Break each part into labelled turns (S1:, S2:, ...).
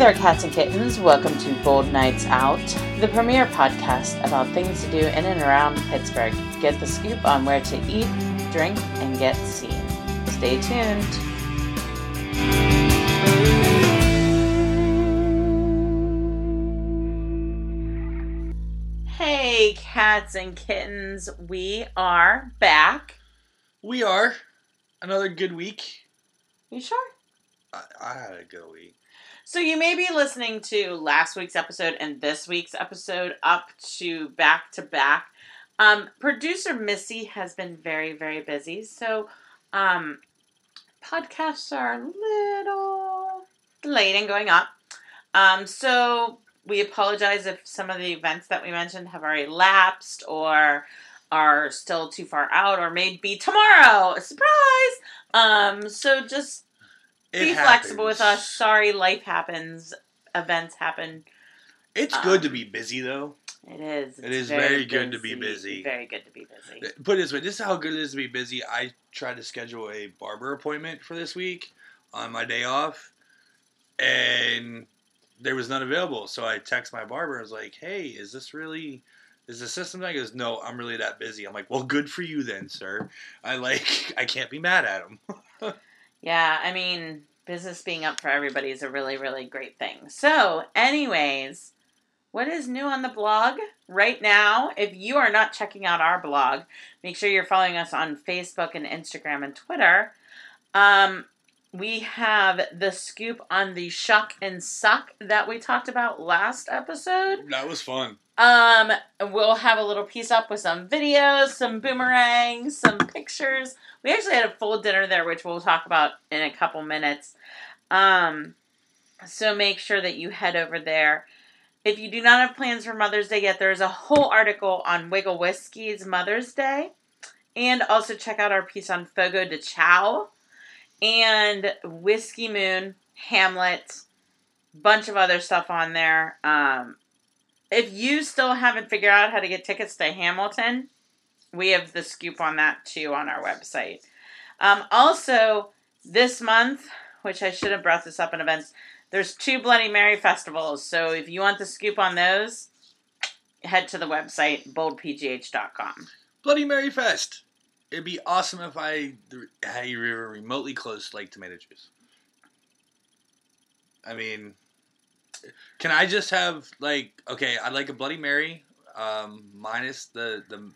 S1: there, cats and kittens. Welcome to Bold Nights Out, the premier podcast about things to do in and around Pittsburgh. Get the scoop on where to eat, drink, and get seen. Stay tuned. Hey, cats and kittens. We are back.
S2: We are. Another good week.
S1: You sure?
S2: I, I had a good week.
S1: So you may be listening to last week's episode and this week's episode up to back to back. Um, producer Missy has been very, very busy, so um, podcasts are a little delayed in going up. Um, so we apologize if some of the events that we mentioned have already lapsed or are still too far out or may be tomorrow. Surprise! Um, so just
S2: It
S1: be
S2: happens.
S1: flexible with us. Sorry, life happens. Events happen.
S2: It's
S1: Um,
S2: good to be busy though.
S1: It is.
S2: It
S1: It's
S2: is very good to be busy.
S1: Very good to be busy.
S2: Put it this way, this is how good it is to be busy. I tried to schedule a barber appointment for this week on my day off, and there was none available. So I text my barber. I was like, "Hey, is this really?" Is the system that goes, no, I'm really that busy. I'm like, well, good for you then, sir. I like, I can't be mad at him.
S1: Yeah, I mean, business being up for everybody is a really, really great thing. So, anyways, what is new on the blog right now? If you are not checking out our blog, make sure you're following us on Facebook and Instagram and Twitter. Um, we have the scoop on the shuck and suck that we talked about last episode.
S2: That was fun.
S1: Um, we'll have a little piece up with some videos, some boomerangs, some pictures. We actually had a full dinner there, which we'll talk about in a couple minutes. Um, so make sure that you head over there. If you do not have plans for Mother's Day yet, there's a whole article on Wiggle Whiskey's Mother's Day. And also check out our piece on Fogo de Chao and Whiskey Moon, Hamlet, bunch of other stuff on there. Um, if you still haven't figured out how to get tickets to Hamilton, we have the scoop on that too on our website. Um, also, this month, which I should have brought this up in events, there's two Bloody Mary festivals. So if you want the scoop on those, head to the website boldpgh.com.
S2: Bloody Mary Fest. It'd be awesome if I had you were remotely close to like tomato juice. I mean, can I just have like okay? I'd like a Bloody Mary, um, minus the the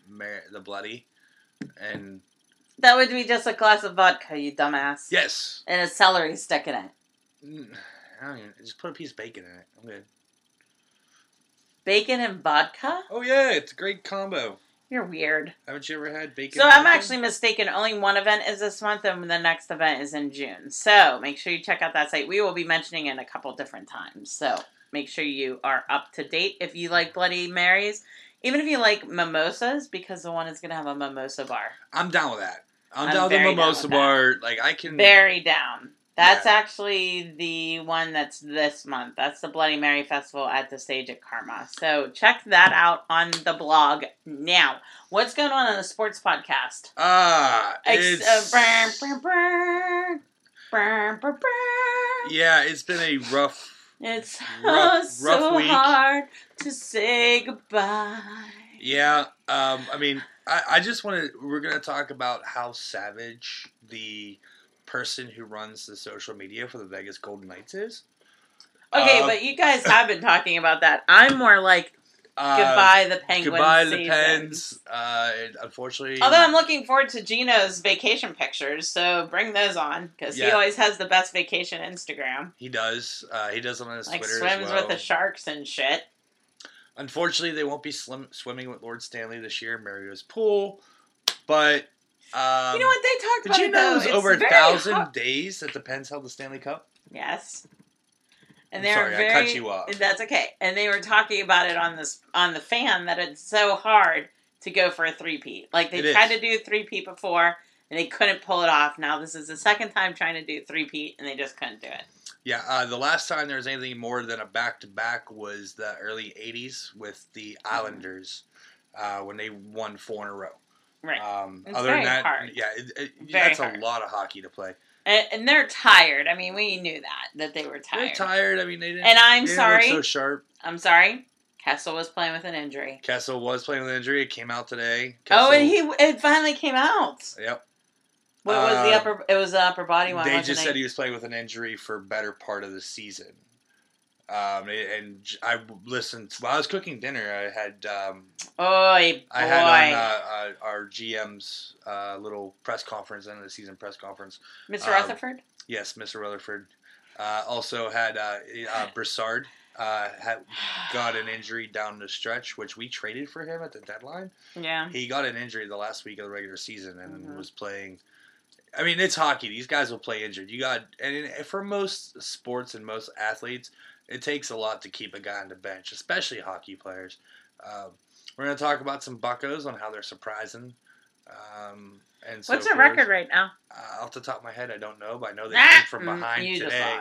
S2: the bloody, and
S1: That would be just a glass of vodka, you dumbass.
S2: yes,
S1: And a celery stick in it.
S2: Mm, I don't even, just put a piece of bacon in it. I'm good.
S1: Bacon and vodka?
S2: Oh yeah, it's a great combo.
S1: You're weird.
S2: Haven't you ever had bacon?
S1: So I'm
S2: bacon?
S1: actually mistaken. Only one event is this month, and the next event is in June. So make sure you check out that site. We will be mentioning it a couple different times. So make sure you are up to date if you like Bloody Marys, even if you like mimosas, because the one is going to have a mimosa bar.
S2: I'm down with that. I'm,
S1: I'm
S2: down with the mimosa bar. Like I can.
S1: Very down. That's
S2: Yeah.
S1: actually the one that's this month. That's the Bloody Mary Festival at the stage at Karma. So check that out on the blog now. What's going on on the sports podcast?
S2: Ah, it's
S1: uh,
S2: yeah. It's been a rough.
S1: It's
S2: Rough-
S1: so
S2: rough week.
S1: hard to say goodbye.
S2: Yeah, um, I mean, I, I just want to. We're going to talk about how savage the person who runs the social media for the Vegas Golden Knights is.
S1: Okay,
S2: Uh,
S1: but you guys have been talking about that. I'm more like
S2: Uh,
S1: goodbye the Penguins.
S2: Goodbye, the
S1: season.
S2: Pens. Uh, unfortunately,
S1: Although I'm looking forward to Geno's vacation pictures, so bring those on because he always has the best vacation Instagram.
S2: he does. Uh, he does them on his
S1: Like
S2: Twitter
S1: swims
S2: as well.
S1: with the sharks and shit.
S2: Unfortunately, they won't be slim, swimming with Lord Stanley this year, in Mario's pool. But um,
S1: you know what they talked about?
S2: Did
S1: you
S2: know it over a thousand
S1: hot-
S2: days that the Pens held the Stanley Cup?
S1: Yes. And they were
S2: sorry, I cut you off.
S1: That's okay. And they were talking about it on this on the fan that it's so hard to go for a three peat. Like they
S2: It
S1: tried
S2: is.
S1: to do three peat before and they couldn't pull it off. Now this is the second time trying to do three peat and they just couldn't do it.
S2: Yeah, uh, the last time there was anything more than a back to back was the early '80s with the Islanders uh, when they won four in a row.
S1: Right.
S2: Um,
S1: It's
S2: other than that,
S1: hard.
S2: yeah, it, it, that's
S1: hard.
S2: a lot of hockey to play.
S1: and, and they're tired. I mean, we knew that that they were tired.
S2: They're
S1: tired.
S2: I mean, they didn't.
S1: And I'm
S2: they didn't
S1: sorry.
S2: so sharp.
S1: I'm sorry. Kessel was playing with an injury.
S2: Kessel was playing with an injury. It came out today.
S1: oh, and he it finally came out.
S2: Yep.
S1: What was the
S2: Uh,
S1: upper? It was the upper body one.
S2: They just
S1: it?
S2: said he was playing with an injury for better part of the season. Um, and I listened while I was cooking dinner. I had um,
S1: Oy boy.
S2: I had on uh, uh, our GM's uh, little press conference, end of the season press conference.
S1: Mr.
S2: um,
S1: Rutherford.
S2: Yes, Mr. Rutherford. Uh, also had uh, uh, Brassard uh, had got an injury down the stretch, which we traded for him at the deadline.
S1: Yeah.
S2: He got an injury the last week of the regular season and
S1: Mhm.
S2: was playing. I mean, it's hockey. These guys will play injured. You got, and for most sports and most athletes, it takes a lot to keep a guy on the bench, especially hockey players. Um, we're going to talk about some Buccos on how they're surprising. Um, and so
S1: What's their
S2: forth.
S1: record right now?
S2: Uh, off the top of my head, I don't know, but I know they
S1: Ah,
S2: came from
S1: mm,
S2: behind
S1: just
S2: today.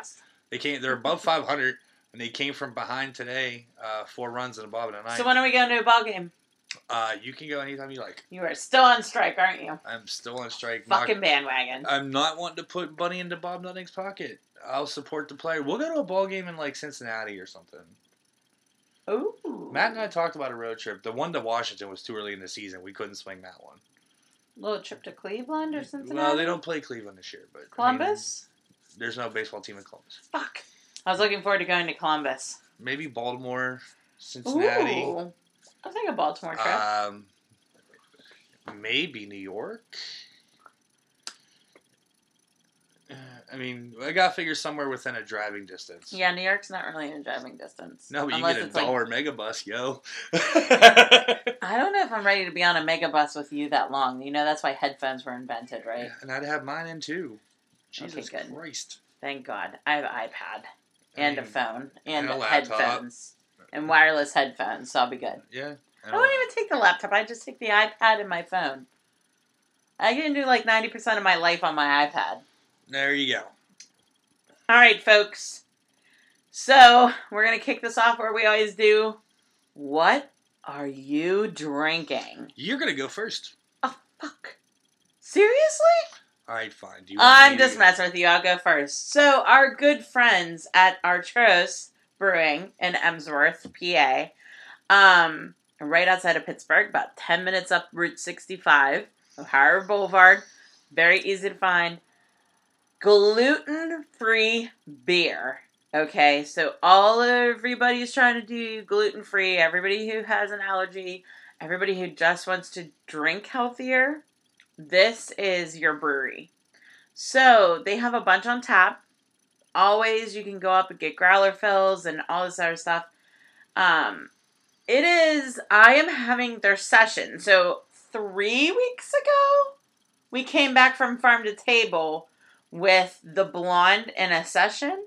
S2: They came. They're above 500, and they came from behind today. Uh, four runs and a bob and a nine.
S1: So when are we going to a ball game?
S2: uh, you can go anytime you like.
S1: You are still on strike, aren't you?
S2: I'm still on strike. Not-
S1: Fucking bandwagon.
S2: I'm not wanting to put Bunny into Bob Nutting's pocket. I'll support the player. We'll go to a ball game in like Cincinnati or something.
S1: Ooh.
S2: Matt and I talked about a road trip. The one to Washington was too early in the season. We couldn't swing that one.
S1: Little trip to Cleveland or Cincinnati?
S2: Well, they don't play Cleveland this year, but I mean,
S1: Columbus?
S2: there's no baseball team in Columbus.
S1: Fuck. I was looking forward to going to Columbus.
S2: Maybe Baltimore, Cincinnati.
S1: Ooh. I think a Baltimore trip.
S2: Um, maybe New York. Uh, I mean, I gotta figure somewhere within a driving distance.
S1: yeah, New York's not really in a driving distance.
S2: No, but you get a
S1: it's like-
S2: dollar megabus, yo.
S1: I don't know if I'm ready to be on a megabus with you that long. You know, that's why headphones were invented, right?
S2: and I'd have mine in too. Jesus
S1: Okay, good.
S2: Christ.
S1: Thank God. I have an iPad
S2: I
S1: and a phone and,
S2: and a
S1: headphones and wireless headphones, so I'll be good.
S2: Yeah.
S1: I don't even take the laptop. I just take the iPad and my phone. I can do like 90% of my life on my iPad.
S2: There you go.
S1: All right, folks. So we're gonna kick this off where we always do. What are you drinking?
S2: You're gonna go first.
S1: Oh fuck! Seriously?
S2: All right, fine. Do you want
S1: I'm just
S2: to-
S1: messing with you. I'll go first. So our good friends at Aurochs Brewing in Emsworth, PA, um, right outside of Pittsburgh, about ten minutes up Route 65, O'Hara Boulevard. Very easy to find. Gluten free beer. Okay, so all everybody's trying to do gluten free. Everybody who has an allergy, everybody who just wants to drink healthier, this is your brewery. So they have a bunch on tap. Always, you can go up and get growler fills and all this other stuff. Um, it is. I am having their session. So three weeks ago, we came back from farm to table with the blonde in a session.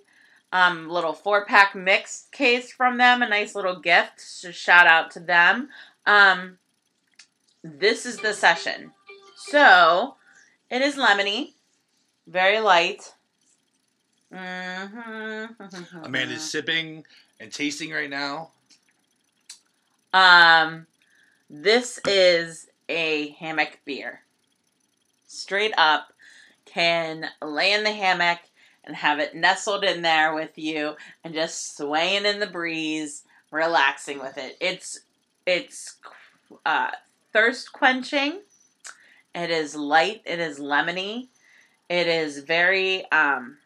S1: Um, little four pack mix case from them, a nice little gift. So shout out to them. Um, this is the session. So it is lemony, very light. Mm-hmm.
S2: Amanda's sipping and tasting right now.
S1: Um, this is a hammock beer. Straight up, can lay in the hammock and have it nestled in there with you and just swaying in the breeze, relaxing with it. It's it's uh, thirst quenching. It is light. It is lemony. It is very um,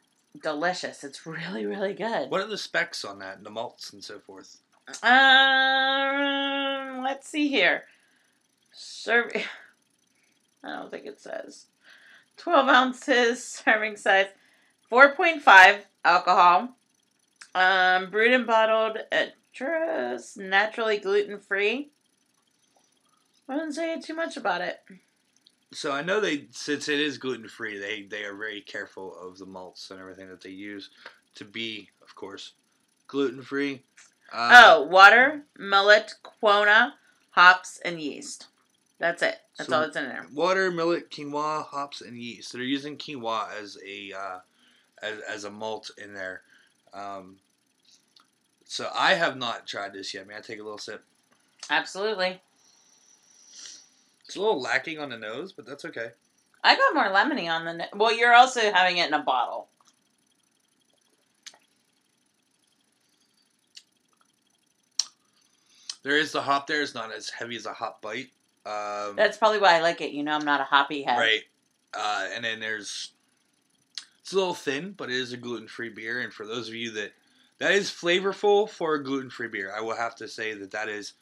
S1: delicious. It's really really good.
S2: What are the specs on that? The malts and so forth.
S1: Um, let's see here. Serve. I don't think it says. 12 ounces serving size. 4.5 alcohol. Um, brewed and bottled at Trust, naturally gluten free. I wouldn't say too much about it.
S2: So I know they, since it is gluten free, they they are very careful of the malts and everything that they use to be, of course, gluten free. Uh,
S1: oh, water, millet, quinoa, hops, and yeast. That's it. That's
S2: So-
S1: all that's in there.
S2: water, millet, quinoa, hops, and yeast. So they're using quinoa as a uh, as, as a malt in there. Um, so I have not tried this yet. May I take a little sip?
S1: Absolutely.
S2: It's a little lacking on the nose, but that's okay.
S1: I got more lemony on the. Well, you're also having it in a bottle.
S2: There is the hop there. It's not as heavy as a hop bite. Um,
S1: That's probably why I like it. You know, I'm not a hoppy head.
S2: right. Uh, and then there's it's a little thin, but it is a gluten free beer. And for those of you that that is flavorful for a gluten free beer, I will have to say that that is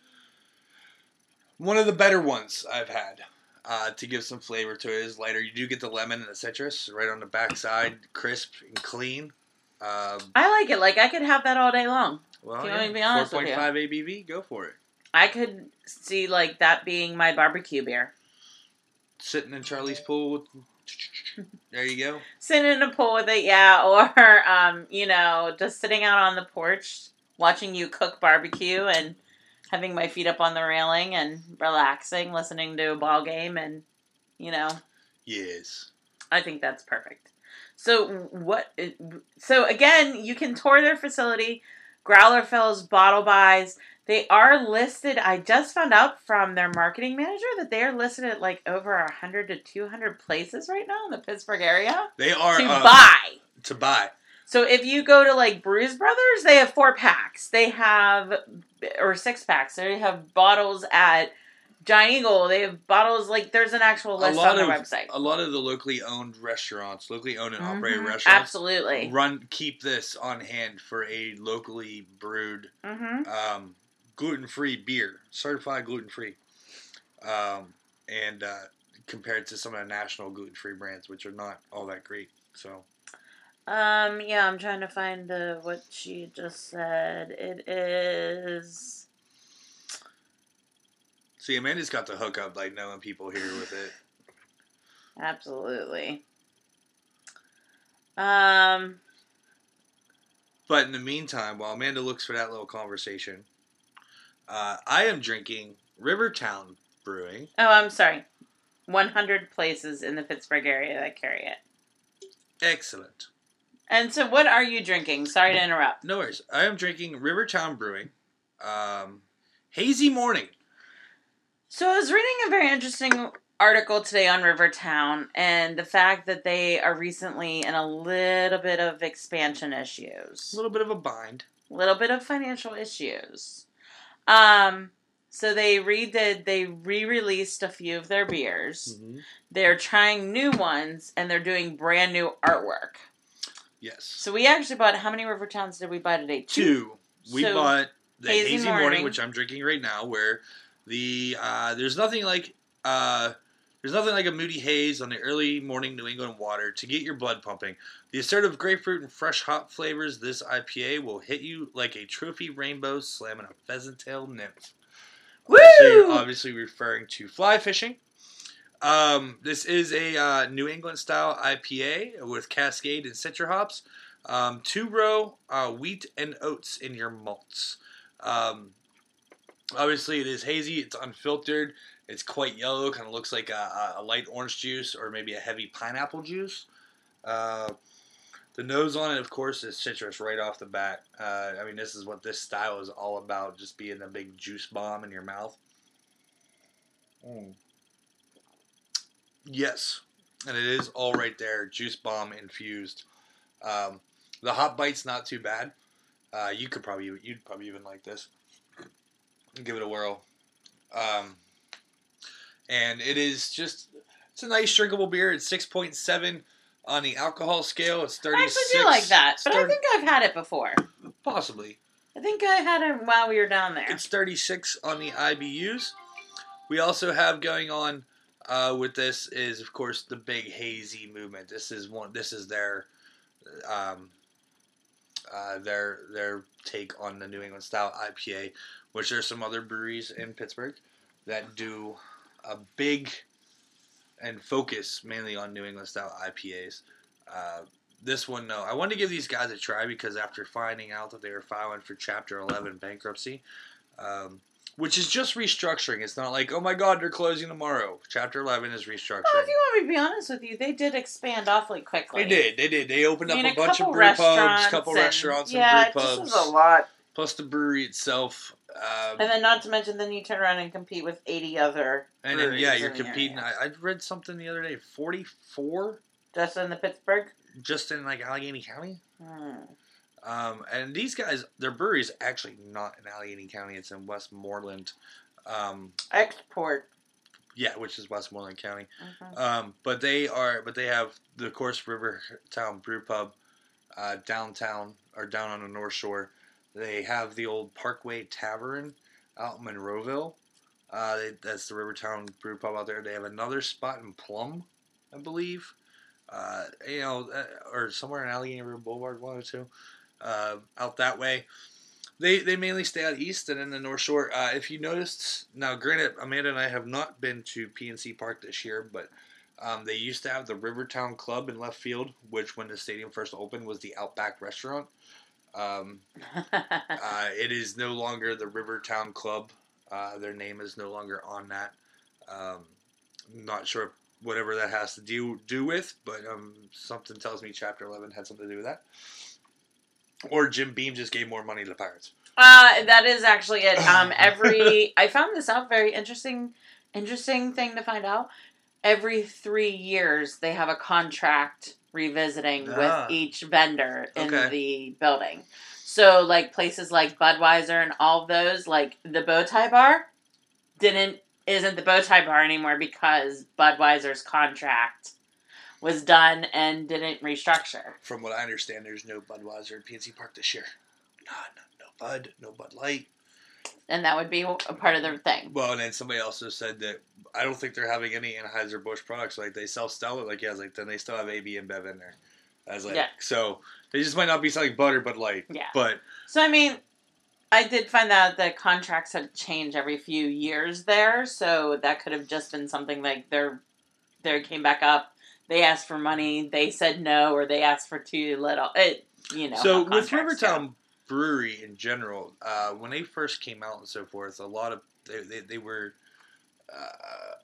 S2: one of the better ones I've had. Uh, to give some flavor to it is lighter. You do get the lemon and the citrus right on the backside, crisp and clean. Um,
S1: I like it. Like I could have that all day long.
S2: well,
S1: Can I be honest with you?
S2: 4.5 ABV, go for it.
S1: I could see like that being my barbecue beer.
S2: Sitting in Charlie's pool. With, there you go.
S1: Sitting in a pool with it, yeah, or um, you know, just sitting out on the porch watching you cook barbecue and having my feet up on the railing and relaxing, listening to a ball game and you know,
S2: Yes.
S1: I think that's perfect. So what? So again, you can tour their facility. Growler fills bottle buys. They are listed. I just found out from their marketing manager that they are listed at like over hundred to two hundred places right now in the Pittsburgh area
S2: They are
S1: to
S2: uh,
S1: buy.
S2: to buy.
S1: So if you go to like Brews Brothers, they have four packs. They have or six packs. They have bottles at Giant Eagle. They have bottles like there's an actual list on their
S2: of
S1: website.
S2: a lot of the locally owned restaurants, locally owned and operated
S1: Mhm.
S2: restaurants,
S1: Absolutely.
S2: run keep this on hand for a locally brewed
S1: Mm-hmm.
S2: um, gluten free beer, certified gluten free, um, and uh, compared to some of the national gluten free brands, which are not all that great. So
S1: Um, yeah, I'm trying to find the what she just said. It is
S2: see, Amanda's got the hookup, like knowing people here with it.
S1: absolutely. Um,
S2: But in the meantime, while Amanda looks for that little conversation, uh, I am drinking Rivertown Brewing.
S1: oh, I'm sorry. 100 places in the Pittsburgh area that carry it.
S2: Excellent.
S1: And so, what are you drinking? Sorry to interrupt.
S2: No worries. I am drinking Rivertown Brewing. Um, hazy morning.
S1: So, I was reading a very interesting article today on Rivertown and the fact that they are recently in a little bit of expansion issues.
S2: A little bit of a bind.
S1: a little bit of financial issues. Um, so they redid, they re-released a few of their beers.
S2: Mm-hmm.
S1: They're trying new ones, and they're doing brand new artwork.
S2: Yes.
S1: So we actually bought. How many River Towns did we buy today?
S2: Two. We
S1: So,
S2: bought the
S1: Hazy
S2: hazy, morning.
S1: Morning.
S2: which I'm drinking right now, where the uh, there's nothing like uh, there's nothing like a moody haze on the early morning New England water to get your blood pumping. The assertive grapefruit and fresh hop flavors this IPA will hit you like a trophy rainbow slamming a pheasant tail nymph.
S1: Woo!
S2: Obviously, obviously referring to fly fishing. Um, this is a uh, New England style IPA with Cascade and Citra hops. Um, two row uh, wheat and oats in your malts. Um, obviously, it is hazy. It's unfiltered. It's quite yellow. Kind of looks like a, a light orange juice or maybe a heavy pineapple juice. Uh, the nose on it, of course, is citrus right off the bat. Uh, I mean, this is what this style is all about, just being a big juice bomb in your mouth. Mm. Yes, and it is all right there, juice bomb infused. Um, the hop bite's not too bad. Uh, you could probably, you'd probably even like this. Give it a whirl. Um, and it is just, it's a nice drinkable beer. It's six point seven on the alcohol scale. It's thirty
S1: I
S2: six.
S1: actually do like that, but I
S2: Thirty-
S1: think I've had it before.
S2: possibly.
S1: I think I had it while we were down there.
S2: It's 36 on the IBUs. We also have going on uh, with this is of course the big hazy movement. This is one. This is their um, uh, their their take on the New England style IPA, which there's some other breweries in Pittsburgh that do a big and focus mainly on New England style IPAs. Uh, this one, no. I wanted to give these guys a try because after finding out that they were filing for Chapter 11 bankruptcy, um, which is just restructuring. It's not like, oh my god, they're closing tomorrow. Chapter 11 is restructuring.
S1: Well, if you want me to be honest with you, they did expand awfully quickly.
S2: They did. They did. They opened
S1: I
S2: up
S1: mean,
S2: a bunch of brew pubs, couple
S1: and-
S2: restaurants
S1: yeah,
S2: and brew pubs.
S1: just was a lot.
S2: Plus the brewery itself Um,
S1: And then, not to mention, then you turn around and compete with 80 other.
S2: and then yeah, you're competing. I, I read something the other day. Forty four
S1: Just in the Pittsburgh?
S2: just in like Allegheny County.
S1: Hmm.
S2: Um, and these guys, their brewery is actually not in Allegheny County. It's in Westmoreland. Um,
S1: Export.
S2: yeah, which is Westmoreland County.
S1: Mhm.
S2: Um, but they are, but they have the Course River Town Brew Pub uh, downtown or down on the North Shore. They have the old Parkway Tavern out in Monroeville. Uh, they, that's the Rivertown Brew Pub out there. They have another spot in Plum, I believe. Uh, you know, uh, or somewhere in Allegheny River Boulevard, one or two, uh, out that way. They they mainly stay out east and in the North Shore. Uh, if you noticed, now granted, Amanda and I have not been to PNC Park this year, but um, they used to have the Rivertown Club in left field, which when the stadium first opened was the Outback Restaurant. Um, uh, it is no longer the Rivertown Club. Uh, their name is no longer on that. Um, not sure whatever that has to do do with, but um, something tells me Chapter Eleven had something to do with that. Or Jim Beam just gave more money to the Pirates.
S1: Uh, that is actually it. Um, every I found this out very interesting, interesting thing to find out. Every three years, they have a contract revisiting
S2: Ah.
S1: with each vendor in
S2: Okay.
S1: the building. So, like places like Budweiser and all those, like the Bow Tie Bar, didn't isn't the Bow Tie Bar anymore because Budweiser's contract was done and didn't restructure.
S2: From what I understand, there's no Budweiser in PNC Park this year. None. No Bud. No Bud Light.
S1: And that would be a part of their thing.
S2: Well, and then somebody also said that I don't think they're having any Anheuser Busch products. Like they sell Stella, like yeah, like then they still have AB InBev in there. I was like,
S1: Yeah.
S2: so they just might not be selling butter, but like,
S1: Yeah.
S2: But
S1: So I mean, I did find out that the contracts had changed every few years there, so that could have just been something like they're they came back up, they asked for money, they said no, or they asked for too little. It you know.
S2: so with Rivertown Brewery in general, uh, when they first came out and so forth, a lot of they they, they were. Uh,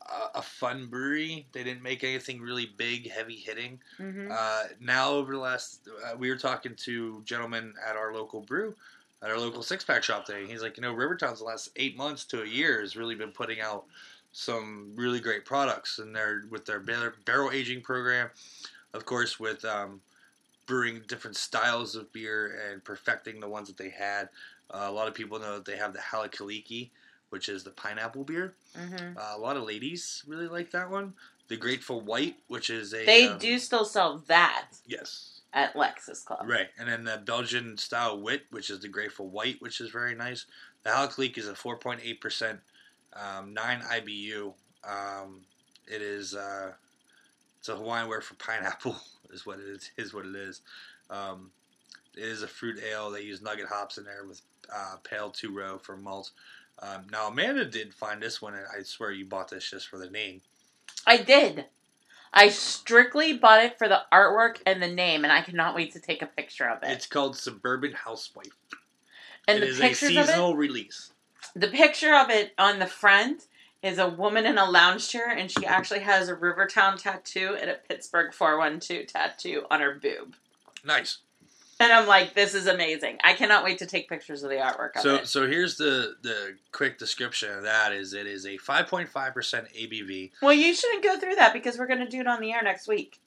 S2: a- a fun brewery. They didn't make anything really big, heavy hitting.
S1: Mhm.
S2: Uh, now, over the last, uh, we were talking to gentlemen at our local brew, at our local six pack shop day. He's like, you know, Rivertown's the last eight months to a year has really been putting out some really great products, and they're with their bar- barrel aging program, of course, with um, brewing different styles of beer and perfecting the ones that they had. Uh, a lot of people know that they have the Hala Kahiki, which is the pineapple beer.
S1: Mhm.
S2: Uh, a lot of ladies really like that one. The Grateful White, which is a
S1: They
S2: um,
S1: do still sell that
S2: yes.
S1: at Lexus Club.
S2: Right, and then the Belgian style wit, which is the Grateful White, which is very nice. The Halleck is a 4.8 percent, um, nine IBU. Um, it is uh, it's a Hawaiian word for pineapple, is what it is. Is what it is. Um, it is a fruit ale. They use nugget hops in there with uh, pale two row for malt. Um, now Amanda did find this one, and I swear you bought this just for the name.
S1: I did. I strictly bought it for the artwork and the name, and I cannot wait to take a picture of it.
S2: It's called Suburban Housewife.
S1: and
S2: it
S1: the
S2: is a
S1: pictures of it,
S2: seasonal release.
S1: the picture of it on the front is a woman in a lounge chair, and she actually has a Rivertown tattoo and a Pittsburgh 412 tattoo on her boob.
S2: Nice.
S1: And I'm like, this is amazing. I cannot wait to take pictures of the artwork of
S2: So
S1: it.
S2: so here's the the quick description of that is it is a 5.5% ABV.
S1: Well, you shouldn't go through that because we're going to do it on the air next week.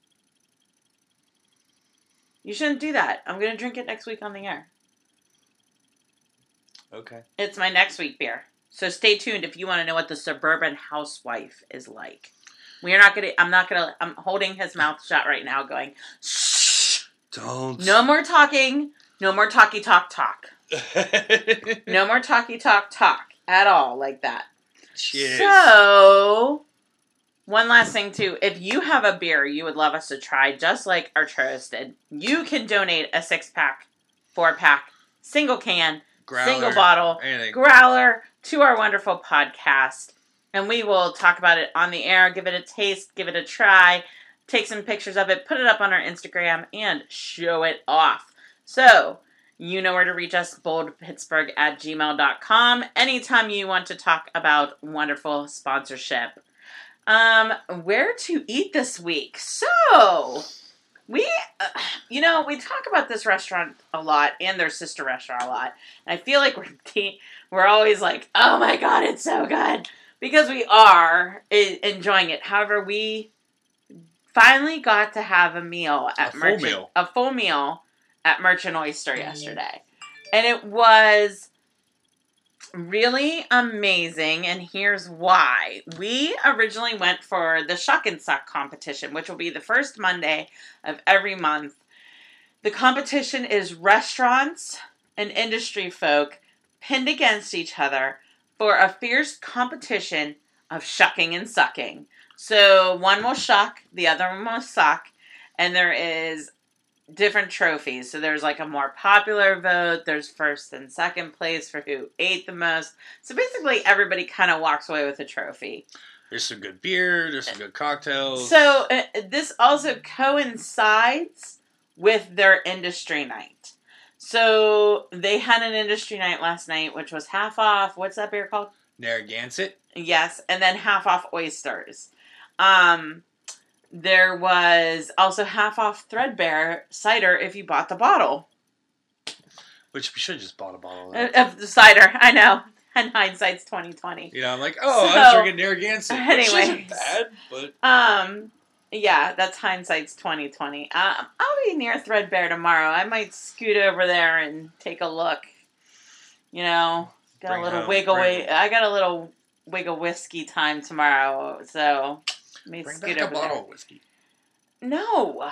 S1: You shouldn't do that. I'm going to drink it next week on the air.
S2: Okay.
S1: It's my next week beer. So stay tuned if you want to know what the suburban housewife is like. We are not to, I'm not to, I'm holding his mouth shut right now going, shh.
S2: Don't.
S1: No more talking. No more talky talk talk. No more talky talk talk at all like that.
S2: Cheers.
S1: So, one last thing too. If you have a beer you would love us to try, just like Aurochs did, you can donate a six pack, four pack, single can,
S2: Growler,
S1: single bottle,
S2: Anything.
S1: growler to our wonderful podcast. And we will talk about it on the air, give it a taste, give it a try, take some pictures of it, put it up on our Instagram, and show it off. So, you know where to reach us, boldpittsburgh at gmail.com, anytime you want to talk about wonderful sponsorship. Um, where to eat this week? So, We, uh, you know, we talk about this restaurant a lot and their sister restaurant a lot. And I feel like we're te- we're always like, oh my god, it's so good because we are I- enjoying it. However, we finally got to have a meal at
S2: A full
S1: Merchant,
S2: meal.
S1: a full meal at Merchant Oyster yesterday, and it was really amazing. And here's why: we originally went for the Shuck and Suck competition, which will be the first Monday of every month. The competition is restaurants and industry folk pinned against each other for a fierce competition of shucking and sucking. So one will shuck, the other one will suck, and there is different trophies. So there's like a more popular vote, there's first and second place for who ate the most. So basically everybody kind of walks away with a trophy.
S2: There's some good beer. There's some good cocktails.
S1: So uh, this also coincides with their industry night. So they had an industry night last night, which was half off. What's that beer called?
S2: Narragansett.
S1: Yes, and then half off oysters. Um, there was also half off Threadbare cider if you bought the bottle
S2: Which we should have just bought a bottle of
S1: Uh, of the cider. I know. And hindsight's twenty twenty.
S2: You know, I'm like, oh, I was
S1: So-
S2: drinking Narragansett. Which
S1: Anyways.
S2: isn't bad, but
S1: Um, yeah, that's hindsight's twenty twenty. Um, I'll be near Threadbare tomorrow. I might scoot over there and take a look. You know, got
S2: Bring
S1: a little
S2: home-
S1: wiggle I got a little wiggle whiskey time tomorrow, so may
S2: bring back a bottle
S1: there.
S2: of whiskey.
S1: No,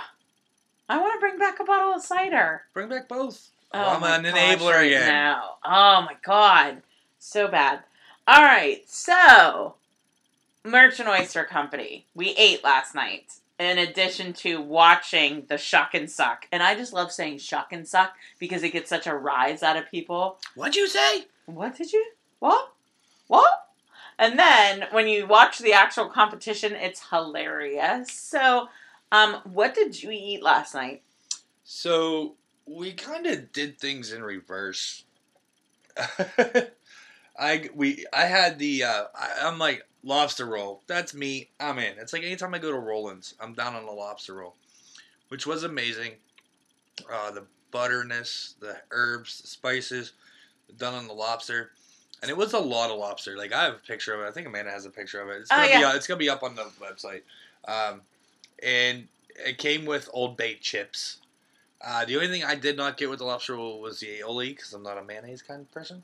S1: I want to bring back a bottle of cider.
S2: Bring back both.
S1: Oh
S2: I'm an enabler
S1: right
S2: again.
S1: now. Oh my god, so bad. All right, so Merchant Oyster Company. We ate last night. In addition to watching the shuck and suck, and I just love saying shuck and suck because it gets such a rise out of people.
S2: What'd you say?
S1: What did you? What? What? And then when you watch the actual competition, it's hilarious. So, um, what did you eat last night?
S2: So we kind of did things in reverse. I we I had the uh, I, I'm like lobster roll. That's me. I'm in. It's like anytime I go to Roland's, I'm down on the lobster roll, which was amazing. Uh, the butterness, the herbs, the spices, done on the lobster, and it was a lot of lobster. Like I have a picture of it. I think Amanda has a picture of it. It's
S1: Oh,
S2: gonna be
S1: yeah.
S2: uh, it's gonna be up on the website. Um, and it came with Old Bay chips. Uh, the only thing I did not get with the lobster roll was the aioli because I'm not a mayonnaise kind of person.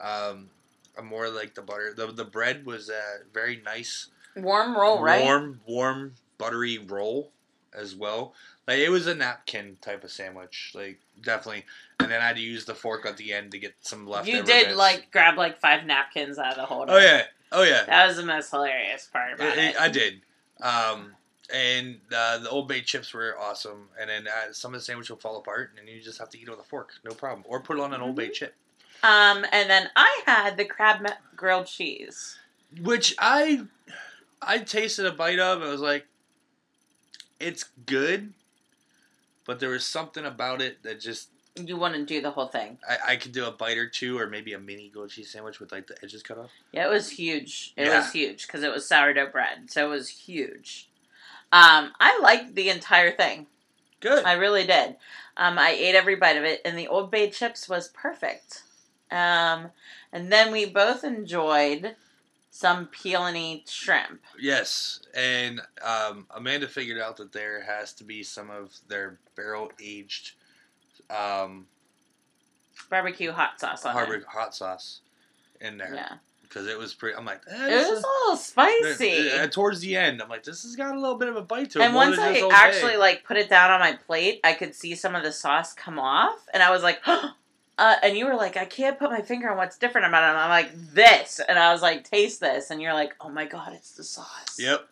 S2: Um, I'm more like the butter. The the bread was a very nice,
S1: Warm roll, right?
S2: warm, warm, buttery roll as well. Like it was a napkin type of sandwich, like definitely. And then I had to use the fork at the end to get some leftover.
S1: You did
S2: bits.
S1: like grab like five napkins out of the holder.
S2: Oh yeah, oh yeah.
S1: that was the most hilarious part about
S2: It-
S1: it.
S2: I did. Um, and uh, the Old Bay chips were awesome. And then uh, some of the sandwich will fall apart, and you just have to eat it with a fork, no problem. Or put it on an Old Bay chip,
S1: Um, and then I had the crab ma- grilled cheese.
S2: which I I tasted a bite of. and I was like, it's good, but there was something about it that just
S1: You want to do the whole thing?
S2: I, I could do a bite or two, or maybe a mini grilled cheese sandwich with like the edges cut off.
S1: Yeah, it was huge. It
S2: Yeah.
S1: was huge because it was sourdough bread, so it was huge. Um, I liked the entire thing.
S2: Good.
S1: I really did. Um, I ate every bite of it, and the Old Bay chips was perfect. Um, and then we both enjoyed some peel and eat shrimp.
S2: Yes, and um, Amanda figured out that there has to be some of their barrel aged um,
S1: Barbecue hot sauce on
S2: Harbor hot sauce in there
S1: Yeah.
S2: because it was pretty. I'm like, eh,
S1: It was
S2: is-
S1: a little spicy.
S2: Uh, towards the end, I'm like, this has got a little bit of a bite to it.
S1: and once I
S2: just Old Bay.
S1: actually like put it down on my plate, I could see some of the sauce come off, and I was like, uh, and you were like, I can't put my finger on what's different about it. And I'm like, this, and I was like, taste this, and you're like, oh my god, it's the sauce.
S2: Yep.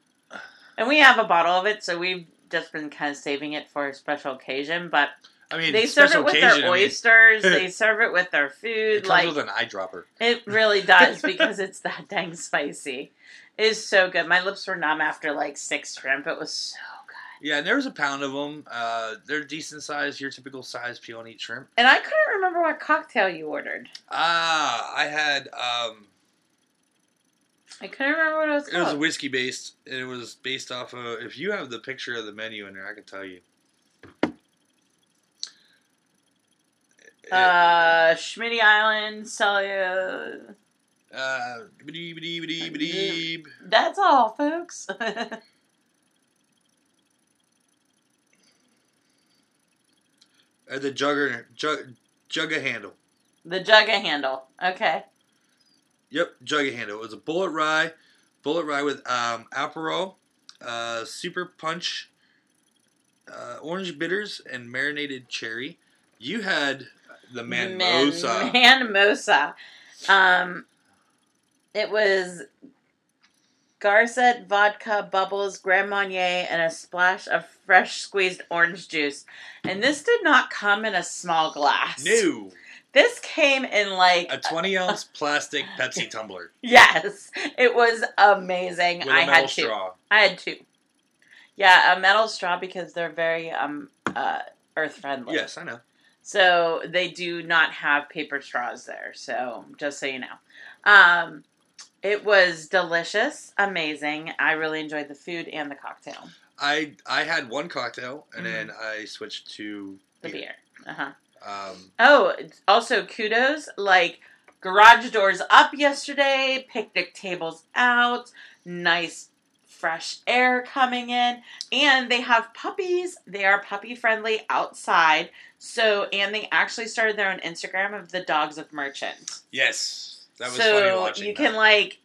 S1: And we have a bottle of it, so we've just been kind of saving it for a special occasion. But
S2: I mean,
S1: they serve it with
S2: occasion,
S1: their
S2: I mean,
S1: oysters. they serve it with their
S2: it
S1: food.
S2: comes
S1: Like
S2: with an eyedropper.
S1: it really does because it's that dang spicy. It is so good. My lips were numb after like six shrimp. It was so.
S2: Yeah, and there was a pound of them. Uh, they're decent size, your typical size peel on each shrimp.
S1: And I couldn't remember what cocktail you ordered.
S2: Ah, I had. Um,
S1: I couldn't remember what it was.
S2: It was whiskey based, and it was based off of. If you have the picture of the menu in there, I can tell you.
S1: Uh, Schmitty Island, Celia.
S2: Uh. uh
S1: that's all, folks.
S2: Uh, the jugger, jug, jugga handle.
S1: the Jugga handle. Okay.
S2: Yep, jugga handle. It was a Bulleit rye, Bulleit rye with um, Aperol, uh, super punch, uh, orange bitters, and marinated cherry. You had the Manmosa.
S1: Man, Manmosa. Um, it was Garcet, vodka, bubbles, Grand Marnier, and a splash of fresh squeezed orange juice. And this did not come in a small glass.
S2: New.
S1: This came in like
S2: A 20 ounce plastic Pepsi tumbler
S1: yes, it was amazing.
S2: with a
S1: I had two.
S2: straw.
S1: I had two. Yeah, a metal straw because they're very um uh earth friendly.
S2: Yes, I know.
S1: So they do not have paper straws there. So just so you know, um, it was delicious, amazing. I really enjoyed the food and the cocktail,
S2: I I had one cocktail and
S1: Mhm.
S2: then I switched to
S1: the beer. Uh huh.
S2: Um,
S1: Oh, also kudos like garage doors up yesterday, picnic tables out, nice fresh air coming in, and they have puppies. They are puppy friendly outside. So, and they actually started their own Instagram of the dogs of merchant.
S2: yes, that was
S1: so you
S2: that.
S1: can like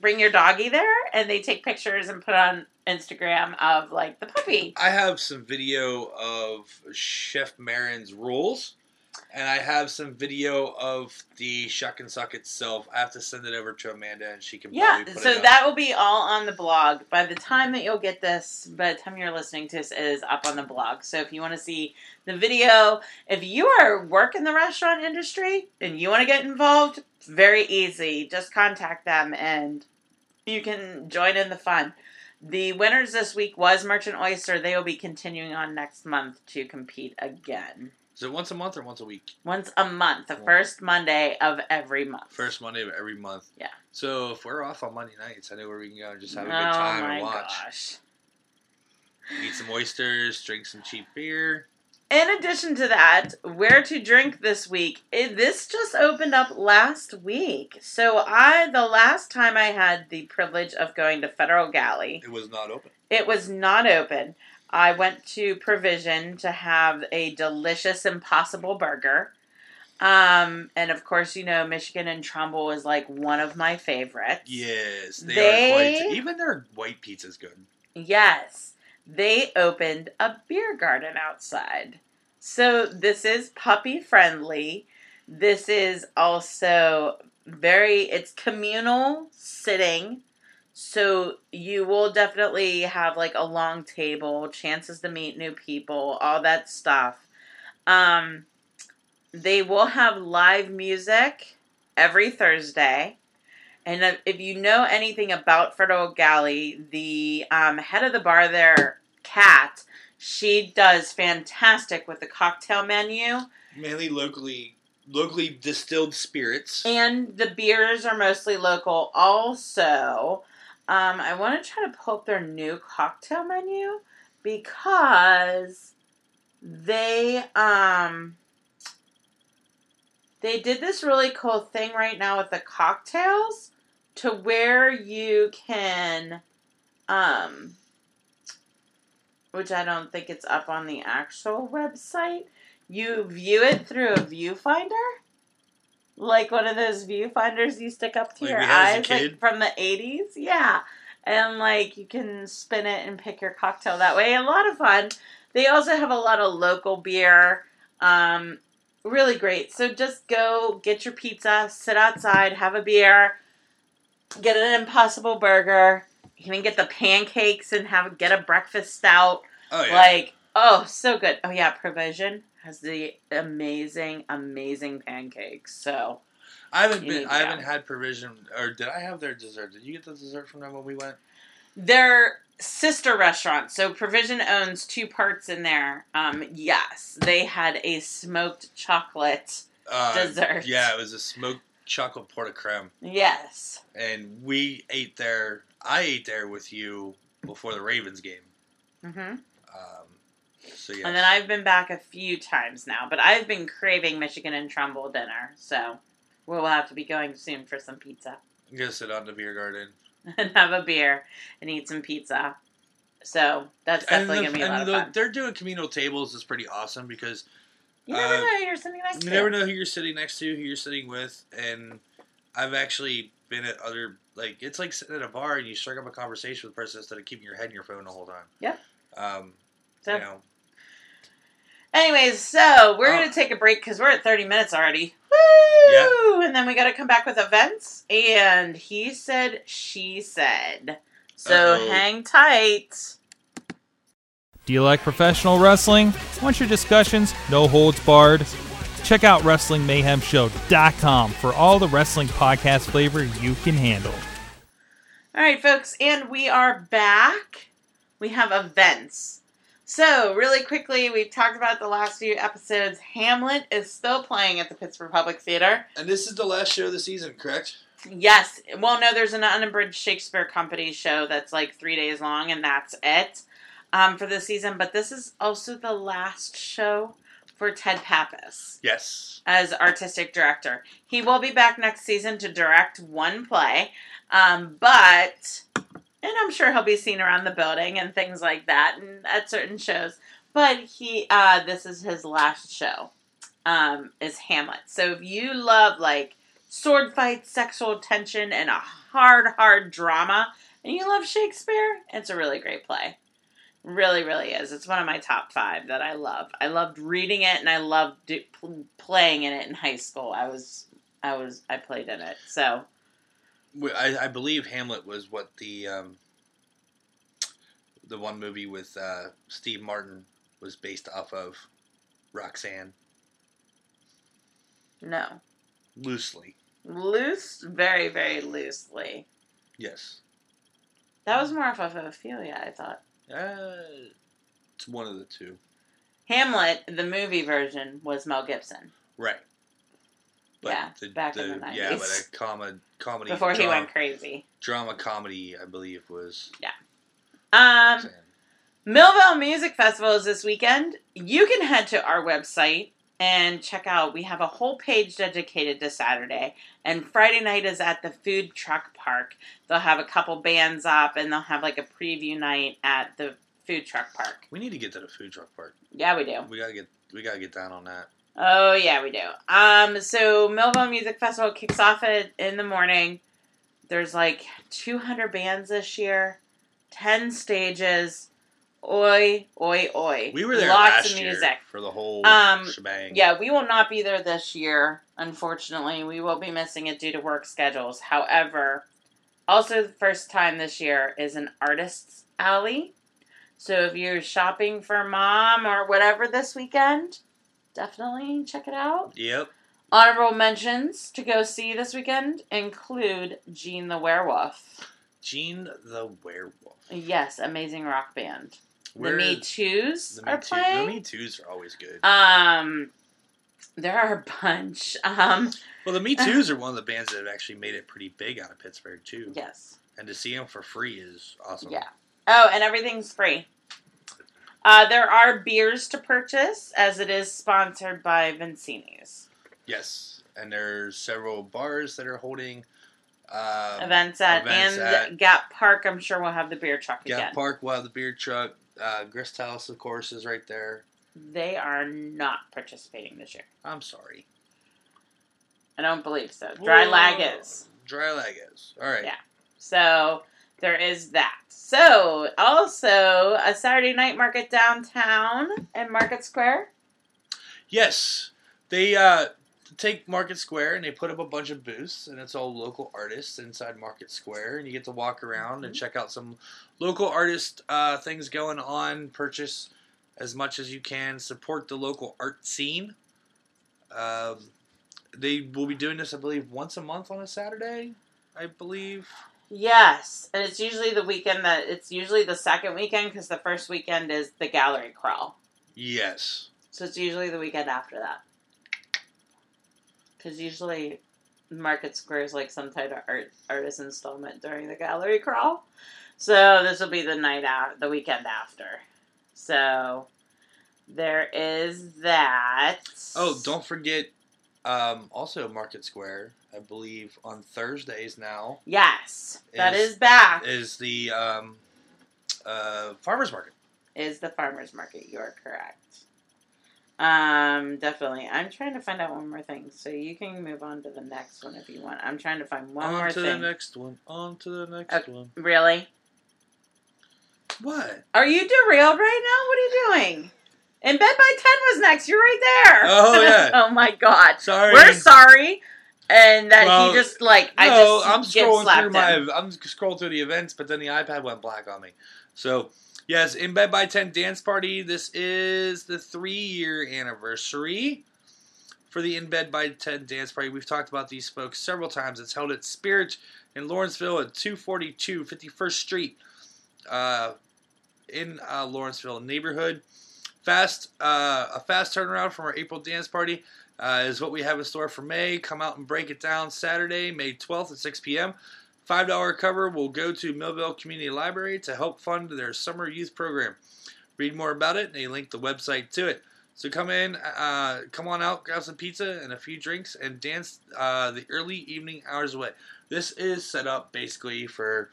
S1: bring your doggy there, and they take pictures and put on Instagram of like the puppy.
S2: I have some video of Chef Marin's rules, and I have some video of the shuck and suck itself. I have to send it over to Amanda, and she can
S1: Yeah,
S2: put
S1: so that will be all on the blog. By the time that you'll get this, by the time you're listening to this, it is up on the blog. So if you want to see the video, if you are work in the restaurant industry and you want to get involved, it's very easy. Just contact them and you can join in the fun. The winners this week was Merchant Oyster. They will be continuing on next month to compete again.
S2: Is it once a month or once a week?
S1: Once a month, the first Monday of every month.
S2: First Monday of every month.
S1: Yeah.
S2: So if we're off on Monday nights, I know where we can go and just have a
S1: oh
S2: good time
S1: my
S2: and watch.
S1: gosh.
S2: Eat some oysters, drink some cheap beer.
S1: In addition to that, where to drink this week? It, this just opened up last week. So I, the last time I had the privilege of going to Federal Galley,
S2: It was not open.
S1: it was not open. I went to Provision to have a delicious Impossible Burger. Um, and of course, you know, Michigan and Trumbull is like one of my favorites.
S2: Yes, they,
S1: They-
S2: are quite. Even their white pizza is good.
S1: Yes, they opened a beer garden outside. So this is puppy friendly. This is also very it's communal sitting. So you will definitely have like a long table, chances to meet new people, all that stuff. Um they will have live music every Thursday. And if- you know anything about Federal Galley, the um, head of the bar there, Kat, she does fantastic with the cocktail menu.
S2: Mainly locally, locally distilled spirits.
S1: And the beers are mostly local also. Um, I want to try to pull up their new cocktail menu because they um they did this really cool thing right now with the cocktails to where you can um which I don't think it's up on the actual website. You view it through a viewfinder like one of those viewfinders you stick up to
S2: Like
S1: your
S2: we had as a
S1: eyes, like from the eighties. Yeah, and like you can spin it and pick your cocktail that way. A lot of fun. They also have a lot of local beer. Um, really great. So just go get your pizza, sit outside, have a beer, get an Impossible Burger. Even get the pancakes and have get a breakfast stout.
S2: Oh yeah.
S1: Like, oh, so good. Oh yeah, Provision has the amazing, amazing pancakes. So
S2: I haven't been. I haven't had provision, or did I have their dessert? Did you get the dessert from them when we went?
S1: they're sister restaurant. So Provision owns two parts in there. Um, yes, they had a smoked chocolate
S2: Uh,
S1: dessert.
S2: Yeah, it was a smoked chocolate porte creme,
S1: Yes.
S2: and we ate there. I ate there with you before the Ravens game.
S1: Mm-hmm.
S2: Um, So yeah.
S1: And then I've been back a few times now, but I've been craving Michigan and Trumbull dinner, so we'll have to be going soon for some pizza
S2: I'm gonna sit on the beer garden.
S1: and have a beer and eat some pizza. So that's definitely
S2: the,
S1: gonna be a lot
S2: and
S1: of
S2: the,
S1: fun.
S2: they're doing communal tables is pretty awesome because
S1: You never
S2: uh,
S1: know who you're sitting next
S2: you
S1: to.
S2: never know who you're sitting next to, who you're sitting with, and I've actually been at other like it's like sitting at a bar and you strike up a conversation with the person instead of keeping your head in your phone the whole time.
S1: Yep.
S2: Um,
S1: So,
S2: you know,
S1: anyways, so we're
S2: Oh.
S1: gonna take a break because we're at 30 minutes already. Woo!
S2: Yeah.
S1: And then we got to come back with events. And he said, she said. So
S2: Uh-oh.
S1: hang tight.
S3: Do you like professional wrestling? Want your discussions no holds barred? Check out WrestlingMayhemShow.com for all the wrestling podcast flavor you can handle.
S1: All right, folks, and we are back. We have events. So, really quickly, we've talked about the last few episodes. Hamlet is still playing at the Pittsburgh Public Theater.
S2: and this is the last show of the season, correct?
S1: Yes. Well, no, there's an unabridged Shakespeare Company show that's like three days long, and that's it um, for this season. But this is also the last show for Ted Pappas
S2: Yes.
S1: as artistic director. He will be back next season to direct one play, um, but and I'm sure he'll be seen around the building and things like that, and at certain shows. But he, uh, this is his last show, um, is Hamlet. So if you love like sword fights, sexual tension, and a hard, hard drama, and you love Shakespeare, it's a really great play. Really, really is. It's one of my top five that I love. I loved reading it, and I loved do, pl- playing in it in high school. I was, I was, I played in it. So
S2: I, I believe Hamlet was what the um, the one movie with uh, Steve Martin was based off of. Roxanne,
S1: no,
S2: loosely.
S1: loose, very, very loosely.
S2: Yes.
S1: That was more off of Ophelia, I thought.
S2: Uh, it's one of the two.
S1: Hamlet, the movie version, was Mel Gibson
S2: Right.
S1: Yeah, back in the
S2: Yeah, but a com- comedy
S1: before he went crazy.
S2: drama comedy, I believe, was.
S1: Yeah.
S2: Um,
S1: Millvale Music Festival is this weekend. You can head to our website and check out. We have a whole page dedicated to Saturday, and Friday night is at the food truck park. They'll have a couple bands up, and they'll have like a preview night at the food truck park.
S2: We need to get to the food truck park.
S1: Yeah, we do.
S2: We gotta get we gotta get down on that.
S1: Oh yeah, we do. Um, so Millvale Music Festival kicks off at, in the morning. There's like 200 bands this year, 10 stages. Oi, oi, oi!
S2: We were there
S1: Lots
S2: last
S1: of
S2: year
S1: music.
S2: for the whole
S1: Um,
S2: shebang.
S1: Yeah, we will not be there this year. Unfortunately, we will be missing it due to work schedules. However, also the first time this year is an artist's alley. So if you're shopping for mom or whatever this weekend, definitely check it out.
S2: Yep.
S1: Honorable mentions to go see this weekend include Gene the Werewolf.
S2: Gene the werewolf.
S1: Yes, amazing rock band.
S2: Where-
S1: the Me Too's
S2: the
S1: are
S2: Me
S1: playing.
S2: The Me Too's are always good.
S1: Um, there are a bunch. Um,
S2: well, the Me Too's are one of the bands that have actually made it pretty big out of Pittsburgh too.
S1: yes.
S2: And to see them for free is awesome.
S1: Yeah. Oh, and everything's free. Uh, there are beers to purchase as it is sponsored by Vecenie's.
S2: Yes. And there's several bars that are holding um,
S1: events at
S2: events
S1: and
S2: at-
S1: Gap Park. I'm sure we'll have the beer truck
S2: Gap
S1: again.
S2: Park. We'll have the beer truck. Uh, Grist House, of course, is right there.
S1: They are not participating this year.
S2: I'm sorry.
S1: I don't believe so. Dry
S2: Whoa.
S1: lag is.
S2: Draai Laag is. All right.
S1: Yeah. So there is that. So also a Saturday night market downtown in Market Square.
S2: Yes, they uh, take Market Square and they put up a bunch of booths, and it's all local artists inside Market Square, and you get to walk around and
S1: Mhm.
S2: check out some local artist uh, things going on. Purchase as much as you can. Support the local art scene. Um, they will be doing this, I believe, once a month on a Saturday. I believe.
S1: Yes, and it's usually the weekend that it's usually the second weekend because the first weekend is the gallery crawl.
S2: Yes.
S1: So it's usually the weekend after that. Because usually Market Square is like some type of art artist installment during the gallery crawl. So this will be the night out, the weekend after. So there is that.
S2: Oh, don't forget. Um, also, Market Square, I believe, on Thursdays now
S1: Yes, that
S2: Is-
S1: is back.
S2: is the um, uh, farmers market.
S1: is the farmers market. You are correct. Um, definitely. I'm trying to find out one more thing, so you can move on to the next one if you want. I'm trying to find one
S2: on
S1: more
S2: to
S1: thing.
S2: the next one. On to the next
S1: Okay.
S2: one.
S1: Really?
S2: What?
S1: Are you derailed right now? What are you doing? In bed by ten was next. You're right there.
S2: Oh, yeah.
S1: oh my god.
S2: Sorry.
S1: We're sorry, and that
S2: Well,
S1: he just like I just
S2: I'm scrolling through my.
S1: him.
S2: I'm scrolling through the events, but then the iPad went black on me. So yes, in bed by ten dance party. This is the three year anniversary for the In Bed by Ten dance party. We've talked about these folks several times. It's held at Spirit in Lawrenceville at 242 51st Street uh, in uh, Lawrenceville neighborhood. Fast, uh, a fast turnaround from our April dance party uh, is what we have in store for May. Come out and break it down Saturday, May 12th at 6 p.m. $5 cover will go to Millvale Community Library to help fund their summer youth program. Read more about it, and they link the website to it. So come in, uh, come on out, grab some pizza and a few drinks, and dance uh, the early evening hours away. This is set up basically for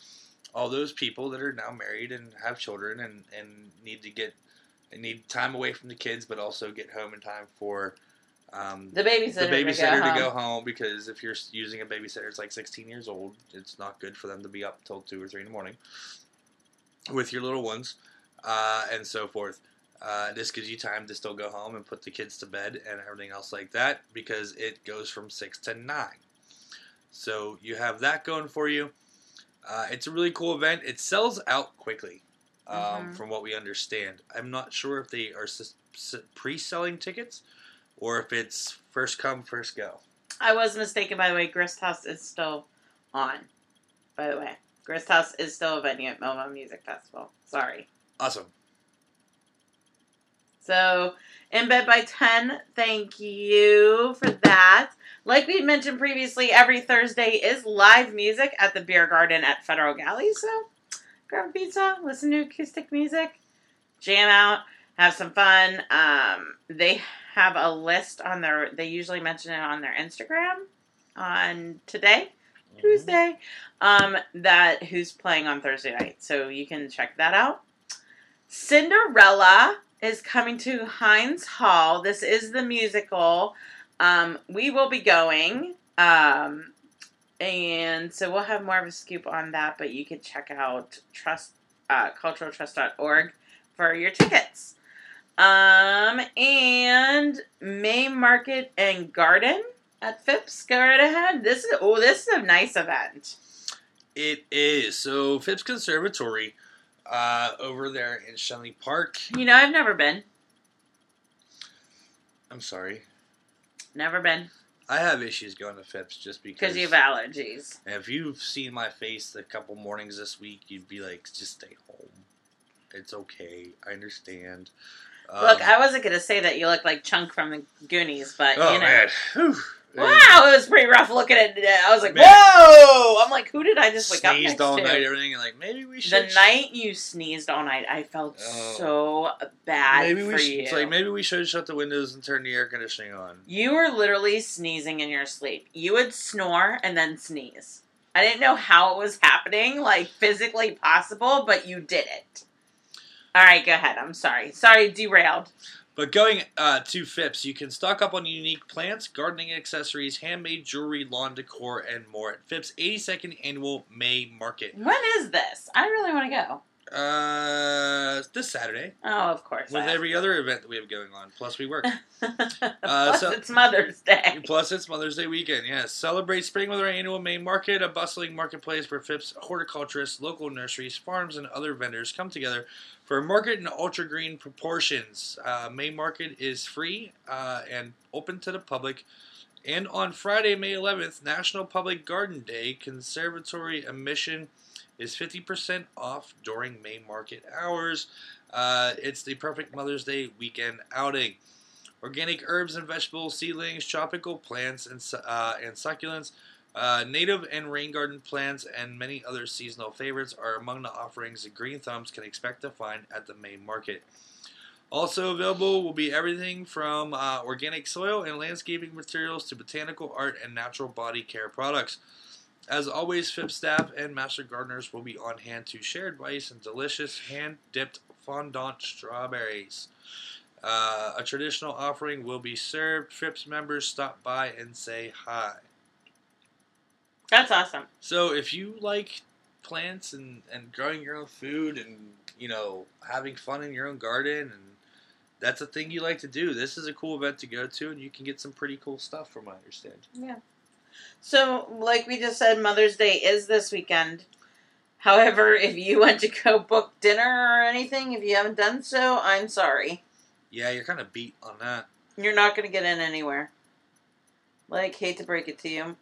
S2: all those people that are now married and have children and, and need to get and need time away from the kids, but also get home in time for um,
S1: The babysitter,
S2: the babysitter
S1: to
S2: to
S1: go,
S2: go
S1: home.
S2: because if you're using a babysitter, it's like 16 years old. It's not good for them to be up till two or three in the morning with your little ones uh, and so forth. Uh, this gives you time to still go home and put the kids to bed and everything else like that because it goes from six to nine. So you have that going for you. Uh, it's a really cool event. It sells out quickly, um,
S1: Mhm.
S2: from what we understand. I'm not sure if they are s- s- pre-selling tickets or if it's first come first go.
S1: I was mistaken, by the way. Grist House is still on. By the way, Grist House is still a venue at Momo Music Festival. Sorry.
S2: Awesome.
S1: So, in bed by 10, thank you for that. Like we mentioned previously, every Thursday is live music at the Beer Garden at Federal Galley. So, grab a pizza, listen to acoustic music, jam out, have some fun. Um, they have a list on their, they usually mention it on their Instagram on today. Tuesday. Um, that who's playing on Thursday night, so you can check that out. Cinderella is coming to Heinz Hall. This is the musical. Um, we will be going, um, and so we'll have more of a scoop on that. But you can check out trust uh, culturaltrust.org for your tickets. Um, and May Market and Garden at Phipps. Go right ahead. This is oh, this is a nice event.
S2: It is. So Phipps Conservatory uh, over there in Schenley Park.
S1: You know, I've never been.
S2: I'm sorry.
S1: Never been
S2: I have issues going to Phipps just because.
S1: because you have allergies.
S2: If you've seen my face a couple mornings this week, you'd be like, just stay home. It's okay. I understand. Um,
S1: Look, I wasn't gonna say that you look like Chunk from the Goonies, but
S2: Oh,
S1: you know.
S2: man. Whew.
S1: Wow, it was pretty rough looking at it. I was like,
S2: Man.
S1: whoa! I'm like, who did I just wake up next
S2: all
S1: to?
S2: night, everything, and like, maybe we should.
S1: The night you sneezed all night, I felt
S2: Oh.
S1: so bad
S2: maybe
S1: for
S2: we should. It's like, maybe we should shut the windows and turn the air conditioning on.
S1: You were literally sneezing in your sleep. You would snore and then sneeze. I didn't know how it was happening, like physically possible, but you did it. All right, go ahead. I'm sorry. Sorry, derailed.
S2: But going uh, to Phipps, you can stock up on unique plants, gardening accessories, handmade jewelry, lawn decor, and more at Phipps' 82nd annual May Market.
S1: When is this? I really want to go.
S2: Uh, this Saturday,
S1: Oh, of course.
S2: with every other event that we have going on. Plus, we work.
S1: Plus,
S2: Uh, so-
S1: it's Mother's Day.
S2: Plus, it's Mother's Day weekend. Yes, celebrate spring with our annual May Market, a bustling marketplace where Phipps horticulturists, local nurseries, farms, and other vendors come together for a market in ultra green proportions. Uh, May Market is free uh, and open to the public. And on Friday, May 11th, National Public Garden Day, conservatory admission is 50% off during May Market hours. Uh, it's the perfect Mother's Day weekend outing. Organic herbs and vegetables, seedlings, tropical plants, and, uh, and succulents, uh, native and rain garden plants, and many other seasonal favorites are among the offerings that Green Thumbs can expect to find at the May Market. Also available will be everything from uh, organic soil and landscaping materials to botanical art and natural body care products. As always, Phipps staff and master gardeners will be on hand to share advice and delicious hand dipped fondant strawberries. Uh, a traditional offering will be served. Phipps members stop by and say hi.
S1: That's awesome.
S2: So if you like plants and, and growing your own food and you know having fun in your own garden and that's a thing you like to do, this is a cool event to go to and you can get some pretty cool stuff from what I understand.
S1: Yeah. So, like we just said, Mother's Day is this weekend. However, if you want to go book dinner or anything, if you haven't done so, I'm sorry.
S2: Yeah, you're kind of beat on that.
S1: You're not going to get in anywhere. Like, hate to break it to you.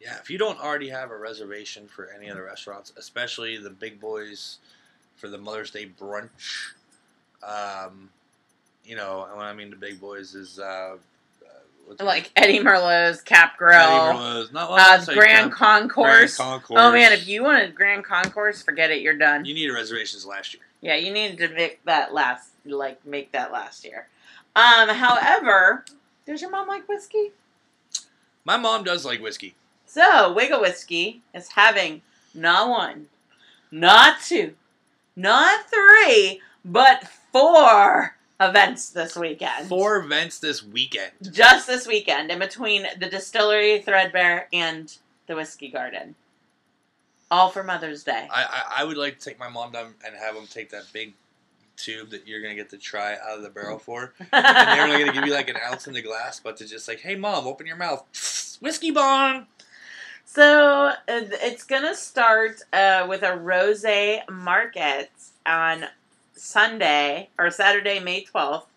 S2: Yeah, if you don't already have a reservation for any of the restaurants, especially the big boys for the Mother's Day brunch, um, you know, and when I mean the big boys is uh,
S1: Like Eddie Merlot's Cap Grill,
S2: Eddie Merlot's, not
S1: uh, Grand
S2: Grand-
S1: Concourse.
S2: Grand Concourse.
S1: Oh man, if you wanted Grand Concourse, forget it. You're done.
S2: you needed reservations last year.
S1: Yeah, you needed to make that last, like, make that last year. Um, however, does your mom like whiskey?
S2: My mom does like whiskey.
S1: So, Wigle Whiskey is having not one, not two, not three, but four events this weekend.
S2: Four events this weekend.
S1: Just this weekend, in between the distillery, Threadbare, and the Whiskey Garden. All for Mother's Day.
S2: I, I, I would like to take my mom down and have them take that big tube that you're gonna get to try out of the barrel for, and they're only gonna give you like an ounce in the glass, but to just like, hey mom, open your mouth, whiskey bong.
S1: So uh, it's gonna start uh, with a rose market on Sunday or Saturday, May twelfth.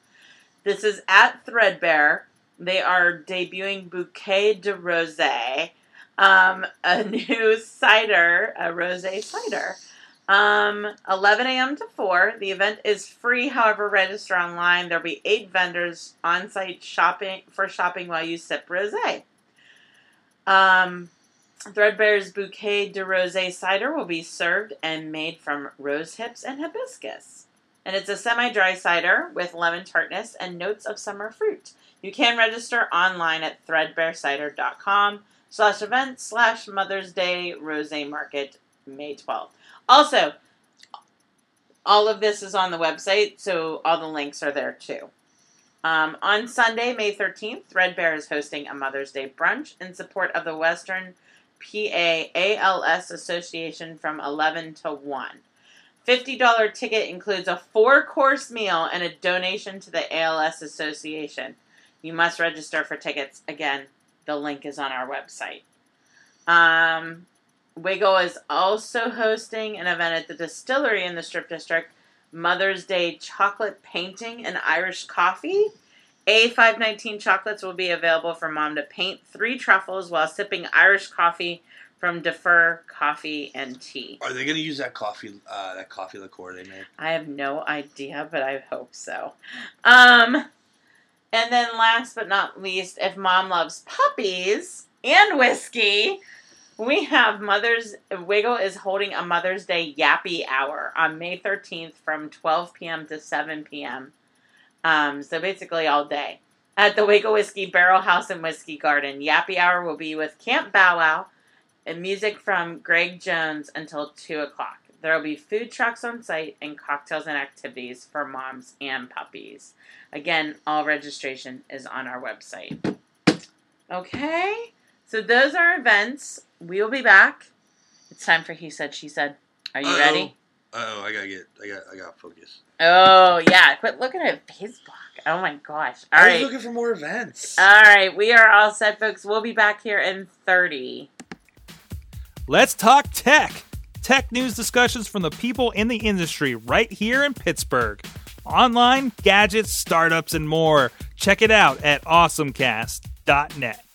S1: This is at Threadbare. They are debuting Bouquet de Rose, um, a new cider, a rose cider. Um, 11 a.m. to 4. The event is free, however, register online. There'll be eight vendors on site shopping for shopping while you sip rose. Um, Threadbare's Bouquet de Rose cider will be served and made from rose hips and hibiscus. And it's a semi dry cider with lemon tartness and notes of summer fruit. You can register online at threadbarecider.com slash event slash Mother's Day Rose Market May 12th. Also, all of this is on the website, so all the links are there too. Um, on Sunday, May 13th, Threadbare is hosting a Mother's Day brunch in support of the Western PA ALS Association from 11 to 1. $50 ticket includes a four course meal and a donation to the ALS Association. You must register for tickets. Again, the link is on our website. Um, Wigle is also hosting an event at the distillery in the Strip District Mother's Day chocolate painting and Irish coffee. A519 chocolates will be available for mom to paint three truffles while sipping Irish coffee from De Fer Coffee and Tea.
S2: Are they gonna use that coffee uh, that coffee liqueur they made?
S1: I have no idea, but I hope so. Um, and then last but not least, if mom loves puppies and whiskey, we have Mother's Wigle is holding a Mother's Day Yappy Hour on May 13th from 12 p.m. to 7 p.m. Um, so basically all day at the Wigle Whiskey Barrel House and Whiskey Garden. Yappy Hour will be with Camp Bow Wow and music from Greg Jones until 2 o'clock. There will be food trucks on site and cocktails and activities for moms and puppies. Again, all registration is on our website. Okay, so those are events. We will be back. It's time for He Said, She Said. Are you ready?
S2: Oh, I gotta get, I got, I got focus.
S1: Oh, yeah. Quit looking at Facebook. Oh my gosh. All
S2: I was
S1: right.
S2: looking for more events.
S1: All right. We are all set, folks. We'll be back here in 30.
S3: Let's talk tech. Tech news discussions from the people in the industry right here in Pittsburgh. Online, gadgets, startups, and more. Check it out at awesomecast.net.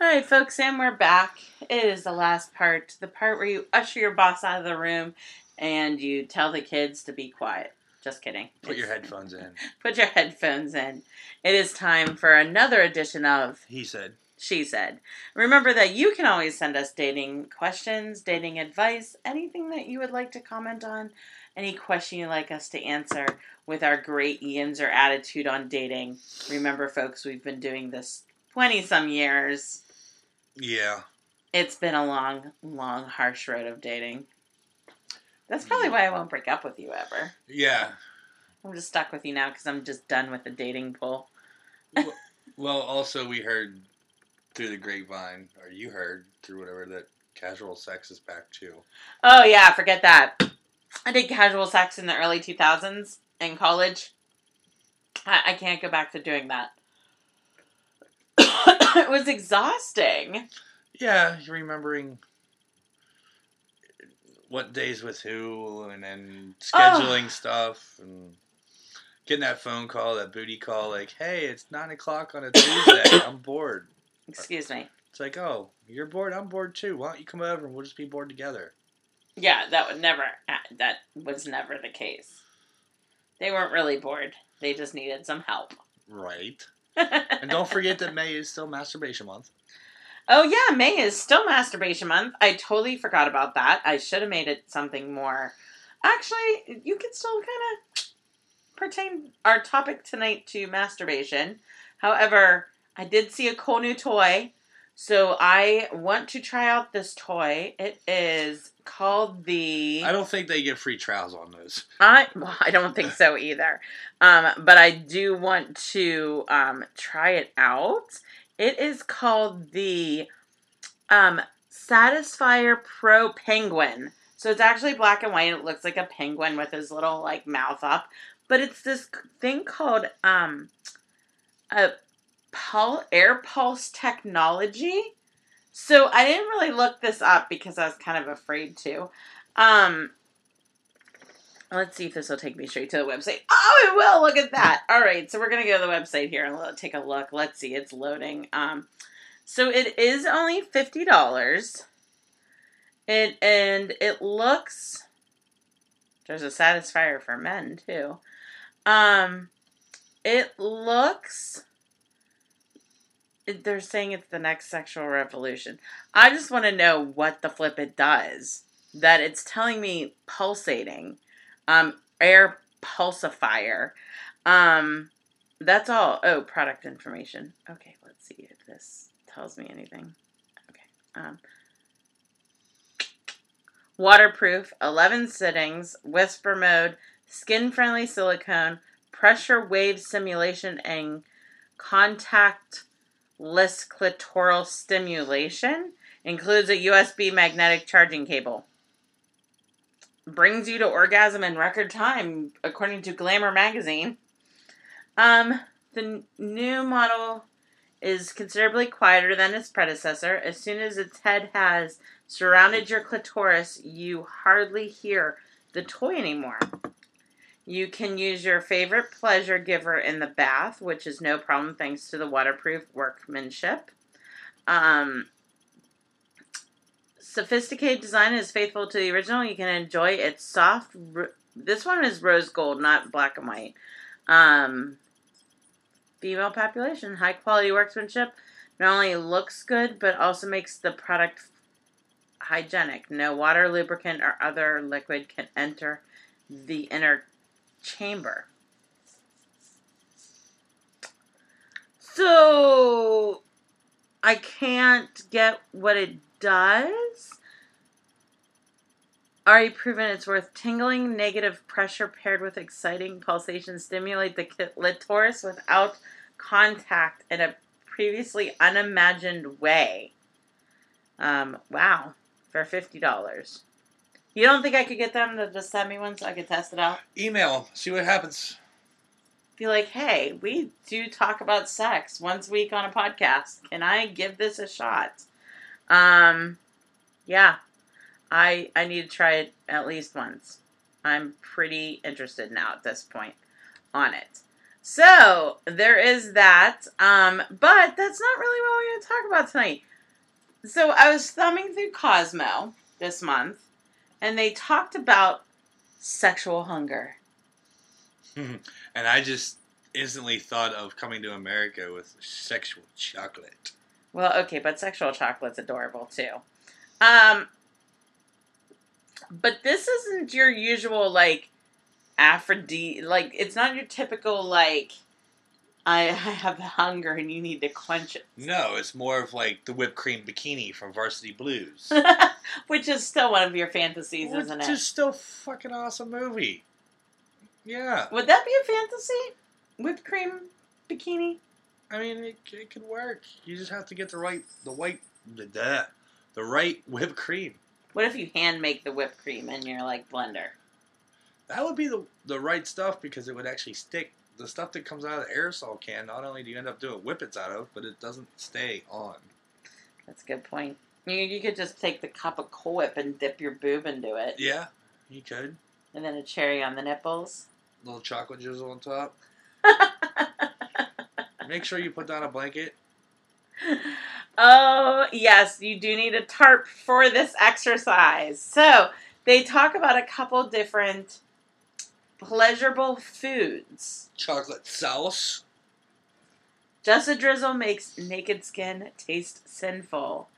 S1: All right, folks, and we're back. It is the last part, the part where you usher your boss out of the room and you tell the kids to be quiet. Just kidding.
S2: Put your headphones in.
S1: Put your headphones in. It is time for another edition of
S2: He said.
S1: She Said. Remember that you can always send us dating questions, dating advice, anything that you would like to comment on any question you'd like us to answer with our great Ian's or attitude on dating. Remember, folks, we've been doing this 20 some years.
S2: Yeah.
S1: It's been a long, long, harsh road of dating. That's probably why I won't break up with you ever.
S2: Yeah.
S1: I'm just stuck with you now because I'm just done with the dating pool.
S2: Well, also we heard through the grapevine, or you heard through whatever that casual sex is back too.
S1: Oh, yeah, forget that. I did casual sex in the early 2000s in college. I, I can't go back to doing that. it was exhausting.
S2: Yeah, you're remembering what days with who, and then scheduling stuff, and getting that phone call, that booty call, like, "Hey, it's nine o'clock on a Tuesday. I'm bored."
S1: Excuse me.
S2: It's like, "Oh, you're bored. I'm bored too. Why don't you come over and we'll just be bored together?"
S1: Yeah, that would never. Uh, that was never the case. They weren't really bored. They just needed some help.
S2: Right. And don't forget that May is still masturbation month.
S1: oh yeah, May is still masturbation month. I totally forgot about that. I should have made it something more. Actually, you can still kind of pertain our topic tonight to masturbation. However, I did see a cool new toy, so I want to try out this toy. It is called the.
S2: I don't think they get free trials on those.
S1: I well, I don't think so either. Um, but I do want to um, try it out. It is called the um, Satisfyer Pro Penguin. So it's actually black and white. It looks like a penguin with his little like mouth up. But it's this thing called um, a pul- air pulse technology. So I didn't really look this up because I was kind of afraid to. Um, let's see if this will take me straight to the website. Oh, it will. Look at that. All right, so we're gonna go to the website here and take a look. Let's see, it's loading. Um, so it is only fifty dollars. It and it looks. There's a Satisfyer for men too. Um, it looks. They're saying it's the next sexual revolution. I just want to know what the flip it does. That it's telling me pulsating, um, air pulsifier. Um, that's all. Oh, product information. Okay, let's see if this tells me anything. Okay. Um, waterproof, 11 sittings, whisper mode, skin friendly silicone, pressure wave simulation, and contactless clitoral stimulation. Includes a USB magnetic charging cable. Brings you to orgasm in record time, according to Glamour magazine. Um, the n- new model is considerably quieter than its predecessor. As soon as its head has surrounded your clitoris, you hardly hear the toy anymore. You can use your favorite pleasure giver in the bath, which is no problem thanks to the waterproof workmanship. Um, sophisticated design is faithful to the original. You can enjoy its soft. This one is rose gold, not black and white. Um, female population, high quality workmanship. Not only looks good, but also makes the product hygienic. No water, lubricant, or other liquid can enter the inner chamber. So I can't get what it does. Already proven it's worth tingling. Negative pressure paired with exciting pulsation stimulate the clitoris without contact in a previously unimagined way. Um, wow, for fifty dollars. You don't think I could get them to just send me one so I could test it out?
S2: Email, see what happens.
S1: Be like, hey, we do talk about sex once a week on a podcast. Can I give this a shot? Um, yeah, I I need to try it at least once. I'm pretty interested now at this point on it. So there is that. Um, but that's not really what we're going to talk about tonight. So I was thumbing through Cosmo this month, and they talked about sexual hunger.
S2: And I just instantly thought of coming to America with sexual chocolate.
S1: Well, okay, but sexual chocolate's adorable too. Um, But this isn't your usual like Aphrodite. Like it's not your typical like I have the hunger and you need to quench it.
S2: No, it's more of like the whipped cream bikini from Varsity Blues.
S1: Which is still one of your fantasies, isn't it?
S2: Which
S1: it?
S2: is still a fucking awesome movie. Yeah.
S1: Would that be a fantasy? Whipped cream bikini?
S2: I mean, it, it could work. You just have to get the right, the white, the, the, the right whipped cream.
S1: What if you hand make the whipped cream in your like blender?
S2: That would be the the right stuff because it would actually stick. The stuff that comes out of the aerosol can, not only do you end up doing whippets out of, but it doesn't stay on.
S1: That's a good point. You, you could just take the cup of Cool Whip and dip your boob into it,
S2: Yeah, you could.
S1: and then a cherry on the nipples.
S2: A little chocolate drizzle on top. Make sure you put down a blanket.
S1: oh, yes, you do need a tarp for this exercise. So, they talk about a couple different pleasurable foods.
S2: Chocolate sauce.
S1: Just a drizzle makes naked skin taste sinful.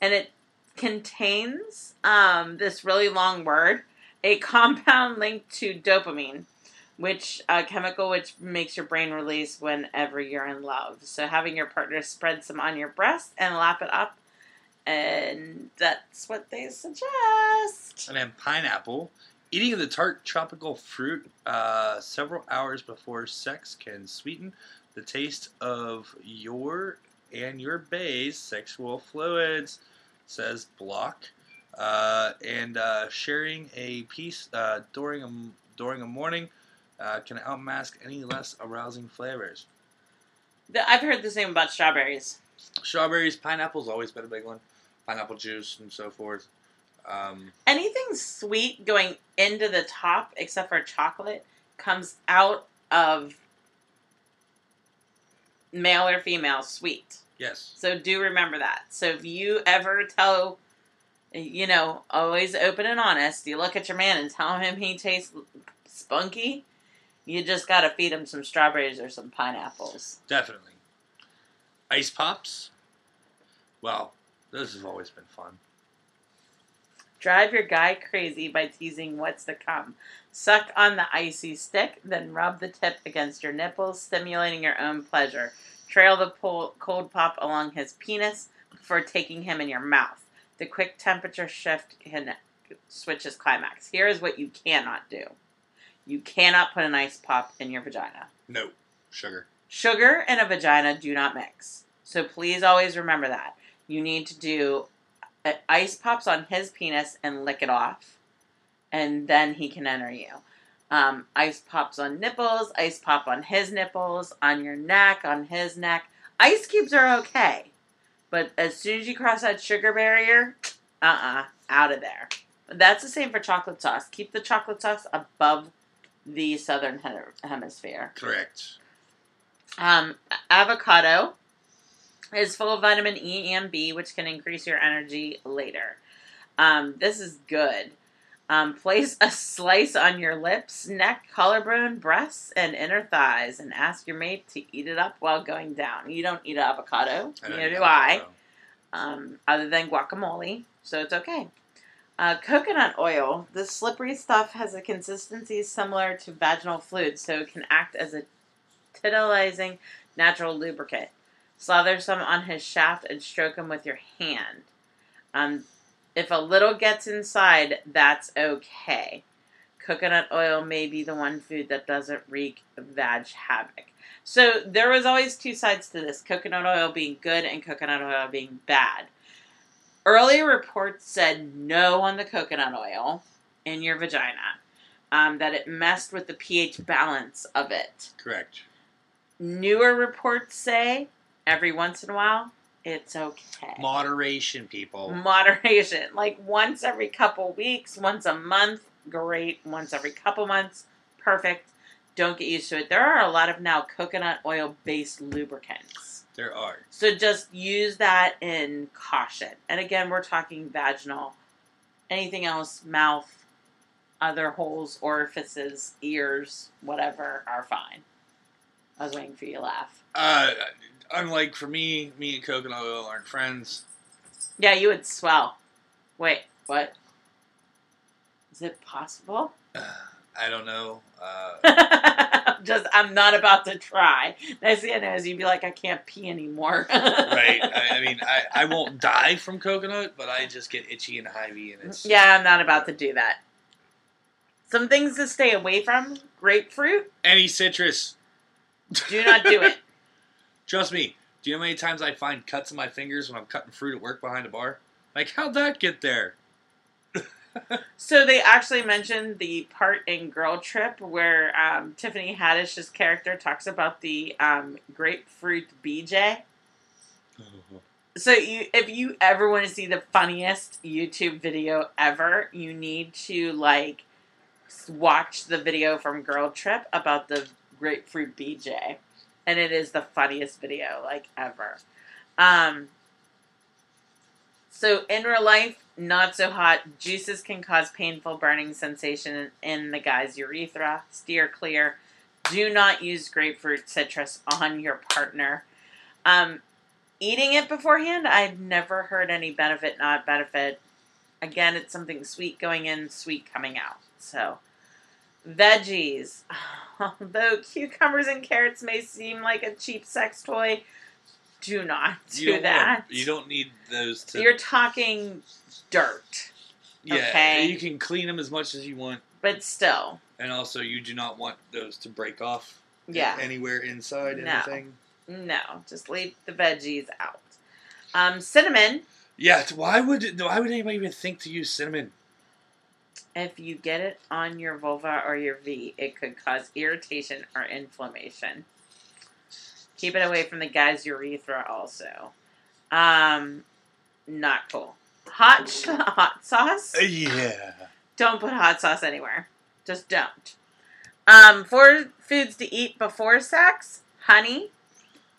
S1: And it contains um, this really long word, a compound linked to dopamine, which a chemical which makes your brain release whenever you're in love. So having your partner spread some on your breast and lap it up, and that's what they suggest.
S2: And then pineapple. Eating the tart tropical fruit uh, several hours before sex can sweeten the taste of your and your bae's sexual fluids, says Block. Uh, and uh, sharing a piece uh, during a during a morning uh, can outmask any less arousing flavors.
S1: The- I've heard the same about strawberries.
S2: Strawberries, pineapple's always been a big one. Pineapple juice and so forth. Um,
S1: anything sweet going into the top except for chocolate comes out of male or female sweet.
S2: yes.
S1: So do remember that. So if you ever tell, you know, always open and honest, you look at your man and tell him he tastes spunky, you just got to feed him some strawberries or some pineapples.
S2: Definitely. Ice pops. Well, this has always been fun.
S1: Drive your guy crazy by teasing what's to come. Suck on the icy stick, then rub the tip against your nipples, stimulating your own pleasure. Trail the pol- cold pop along his penis before taking him in your mouth. The quick temperature shift can switch his climax. Here is what you cannot do you cannot put an ice pop in your vagina.
S2: No sugar.
S1: Sugar and a vagina do not mix. So please always remember that. You need to do ice pops on his penis and lick it off, and then he can enter you. Um, ice pops on nipples, ice pop on his nipples, on your neck, on his neck. Ice cubes are okay, but as soon as you cross that sugar barrier, uh uh out of there. That's the same for chocolate sauce. Keep the chocolate sauce above the southern hemisphere.
S2: Correct.
S1: Um, avocado is full of vitamin E and B, which can increase your energy later. Um, this is good. Um, place a slice on your lips, neck, collarbone, breasts, and inner thighs, and ask your mate to eat it up while going down. You don't eat avocado,
S2: I
S1: neither do I, um, other than guacamole, so it's okay. Uh, coconut oil. The slippery stuff has a consistency similar to vaginal fluid, so it can act as a titillizing natural lubricant. Slather some on his shaft and stroke him with your hand. Um, if a little gets inside, that's okay. Coconut oil may be the one food that doesn't wreak vag havoc. So there was always two sides to this coconut oil being good and coconut oil being bad. Earlier reports said no on the coconut oil in your vagina, um, that it messed with the pH balance of it.
S2: Correct.
S1: Newer reports say every once in a while it's okay.
S2: Moderation, people.
S1: Moderation, like once every couple weeks, once a month, great. Once every couple months, perfect. Don't get used to it. There are a lot of now coconut oil based lubricants.
S2: There are.
S1: So just use that in caution. And again, we're talking vaginal. Anything else, mouth, other holes, orifices, ears, whatever, are fine. I was waiting for you to laugh.
S2: Uh, unlike for me, me and coconut oil aren't friends.
S1: Yeah, you would swell. Wait, what? Is it possible?
S2: I don't know. Uh,
S1: Just, I'm not about to try. Thing I know is you'd be like, I can't pee anymore.
S2: right. I, I mean, I, I won't die from coconut, but I just get itchy and hivey, and it's
S1: Yeah, I'm not about to do that. Some things to stay away from grapefruit,
S2: any citrus.
S1: do not do it.
S2: Trust me. Do you know how many times I find cuts in my fingers when I'm cutting fruit at work behind a bar? Like, how'd that get there?
S1: So they actually mentioned the part in Girl Trip where um, Tiffany Haddish's character talks about the um, grapefruit BJ. So you, if you ever want to see the funniest YouTube video ever, you need to like watch the video from Girl Trip about the grapefruit BJ, and it is the funniest video like ever. Um, so in real life, not so hot. Juices can cause painful burning sensation in the guy's urethra. Steer clear. Do not use grapefruit citrus on your partner. Um, eating it beforehand, I've never heard any benefit, not benefit. Again, it's something sweet going in, sweet coming out. So, veggies. Although cucumbers and carrots may seem like a cheap sex toy, do not do
S2: You
S1: that.
S2: wanna- you don't need those to.
S1: You're talking dirt,
S2: yeah,
S1: okay.
S2: you can clean them as much as you want,
S1: but still,
S2: and also you do not want those to break off.
S1: yeah.
S2: Anywhere inside
S1: No.
S2: anything.
S1: No, just leave the veggies out. Um, cinnamon.
S2: Yeah. Why would why would anybody even think to use cinnamon?
S1: If you get it on your vulva or your V, it could cause irritation or inflammation. Keep it away from the guy's urethra, also. Um, not cool. Hot sh- hot sauce.
S2: Yeah.
S1: Don't put hot sauce anywhere. Just don't. Um, four foods to eat before sex: honey,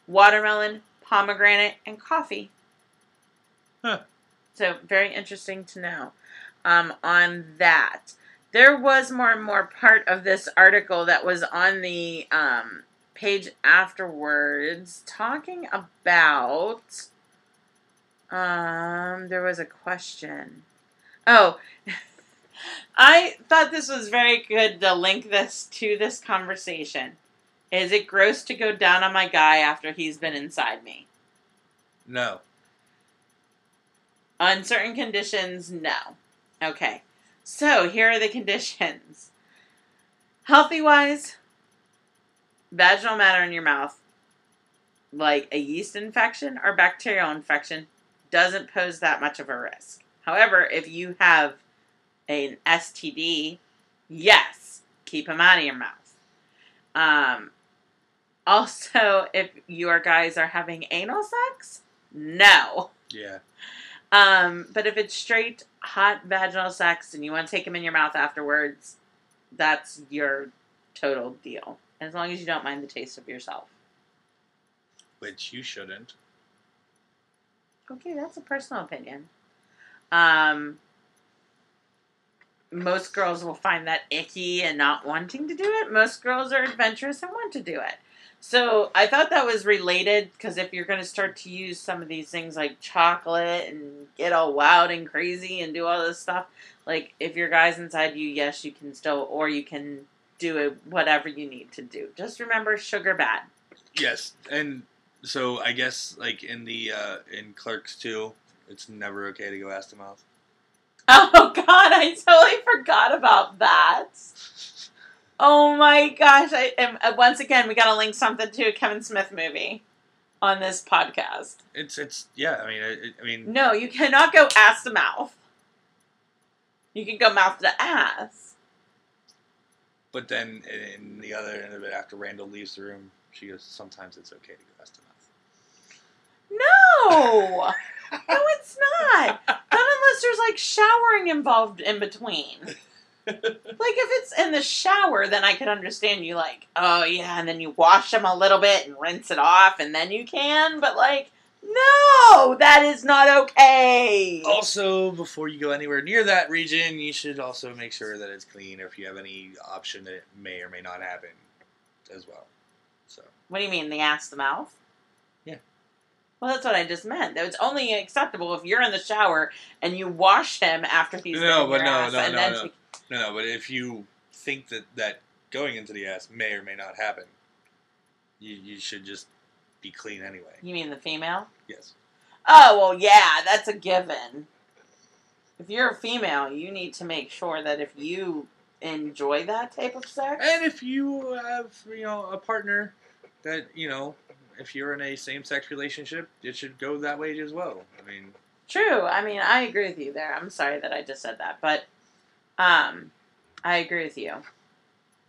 S1: watermelon, pomegranate, and coffee.
S2: Huh.
S1: So very interesting to know um, on that. There was more and more part of this article that was on the um, page afterwards talking about. Um, there was a question. Oh, I thought this was very good to link this to this conversation. Is it gross to go down on my guy after he's been inside me?
S2: No.
S1: On certain conditions, no. Okay. So here are the conditions. Healthy wise, vaginal matter in your mouth, like a yeast infection or bacterial infection, doesn't pose that much of a risk. However, if you have an STD, yes, keep them out of your mouth. Um, also, if your guys are having anal sex, no.
S2: Yeah.
S1: Um, but if it's straight hot vaginal sex and you want to take them in your mouth afterwards, that's your total deal. As long as you don't mind the taste of yourself.
S2: Which you shouldn't.
S1: Okay, that's a personal opinion. Um, most girls will find that icky and not wanting to do it. Most girls are adventurous and want to do it. So I thought that was related because if you're going to start to use some of these things like chocolate and get all wild and crazy and do all this stuff, like if your guy's inside you, yes, you can still, or you can do it whatever you need to do. Just remember, sugar bad.
S2: Yes, and so I guess like in the uh, in Clerks II, it's never okay to go ass to mouth.
S1: Oh God, I totally forgot about that. Oh my gosh! I am uh, once again we got to link something to a Kevin Smith movie on this podcast.
S2: It's it's yeah. I mean I, I mean
S1: No, you cannot go ass to mouth. You can go mouth to ass.
S2: but then in the other end of it, after Randal leaves the room, she goes. Sometimes it's okay to go ass to mouth.
S1: No, no, it's not. Not unless there's like showering involved in between. Like if it's in the shower, then I could understand you like, oh yeah, and then you wash them a little bit and rinse it off, and then you can. But like, no, that is not okay.
S2: Also, before you go anywhere near that region, you should also make sure that it's clean, or if you have any option that it may or may not happen, as well. So
S1: What do you mean, the ass the mouth?
S2: Yeah.
S1: Well, that's what I just meant. That It's only acceptable if you're in the shower and you wash him after he's
S2: No, but no,
S1: ass,
S2: no, no, no.
S1: she-
S2: No, no, but if you think that that going into the ass may or may not happen, you you should just be clean anyway.
S1: You mean the female?
S2: Yes.
S1: Oh well, yeah, that's a given. If you're a female, you need to make sure that if you enjoy that type of sex,
S2: And if you have, you know, a partner that, you know, if you're in a same sex relationship, it should go that way as well. I mean,
S1: True. I mean, I agree with you there. I'm sorry that I just said that, but um, I agree with you.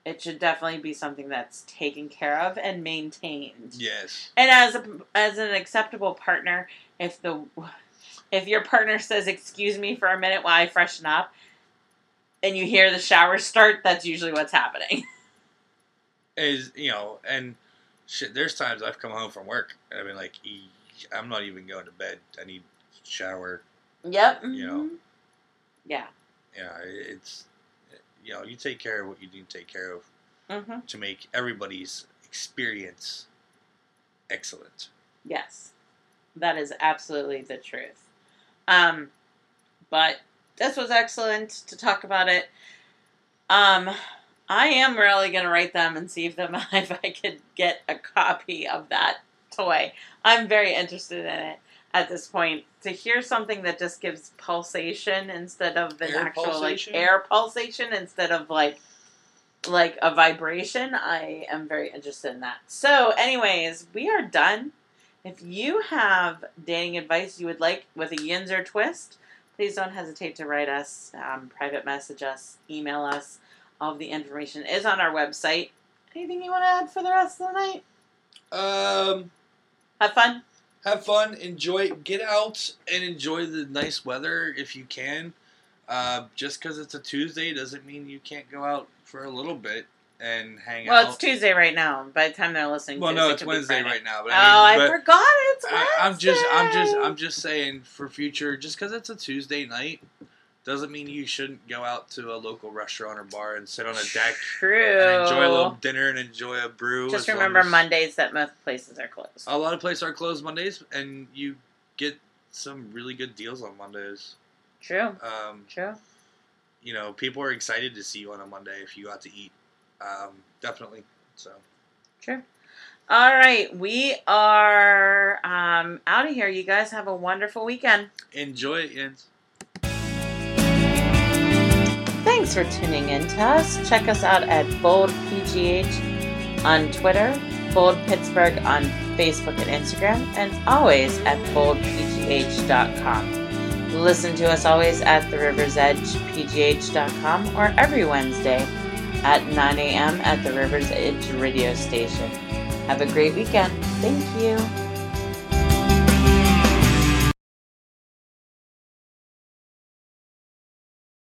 S1: It should definitely be something that's taken care of and maintained.
S2: yes.
S1: And as a, as an acceptable partner, if the if your partner says "excuse me for a minute while I freshen up," and you hear the shower start, that's usually what's happening.
S2: Is, you know, and shit, there's times I've come home from work and I've been like, "E- I'm not even going to bed. I need shower.
S1: yep.
S2: You know.
S1: mhm. Yeah.
S2: Yeah, it's, you know, you take care of what you need to take care of
S1: hmm
S2: to make everybody's experience excellent.
S1: Yes, that is absolutely the truth. Um, but this was excellent to talk about it. Um, I am really gonna write them and see if them if I could get a copy of that toy. I'm very interested in it at this point. To hear something that just gives pulsation instead of an
S2: Air
S1: actual
S2: pulsation?
S1: like air pulsation instead of like like a vibration, I am very interested in that. So, anyways, we are done. If you have dating advice you would like with a yinzer twist, please don't hesitate to write us, um, private message us, email us. All of the information is on our website. Anything you want to add for the rest of the night?
S2: Um,
S1: Have fun.
S2: Have fun, enjoy, get out and enjoy the nice weather if you can. Uh, just because it's a Tuesday doesn't mean you can't go out for a little bit and hang
S1: Well,
S2: out.
S1: Well, it's Tuesday right now. By the time they're listening,
S2: well, no,
S1: it
S2: it's Wednesday right now. But
S1: oh,
S2: I,
S1: I,
S2: mean, but
S1: forgot it's Wednesday.
S2: I, I'm just, I'm just, I'm just saying for future, just because it's a Tuesday night doesn't mean you shouldn't go out to a local restaurant or bar and sit on a deck
S1: True.
S2: and enjoy a little dinner and enjoy a brew.
S1: Just remember
S2: as-
S1: Mondays that most places are closed.
S2: A lot of places are closed Mondays, and you get some really good deals on Mondays.
S1: True.
S2: Um,
S1: True.
S2: you know, people are excited to see you on a Monday if you go out to eat. Um, definitely. So,
S1: True. All right, we are um, out of here. You guys have a wonderful weekend.
S2: enjoy it, and
S1: Thanks for tuning in to us. Check us out at Bold PGH on Twitter, Bold Pittsburgh on Facebook and Instagram, and always at boldpgh.com. Listen to us always at the River's Edge PGH.com or every Wednesday at 9 a.m. at the River's Edge radio station. Have a great weekend. Thank you.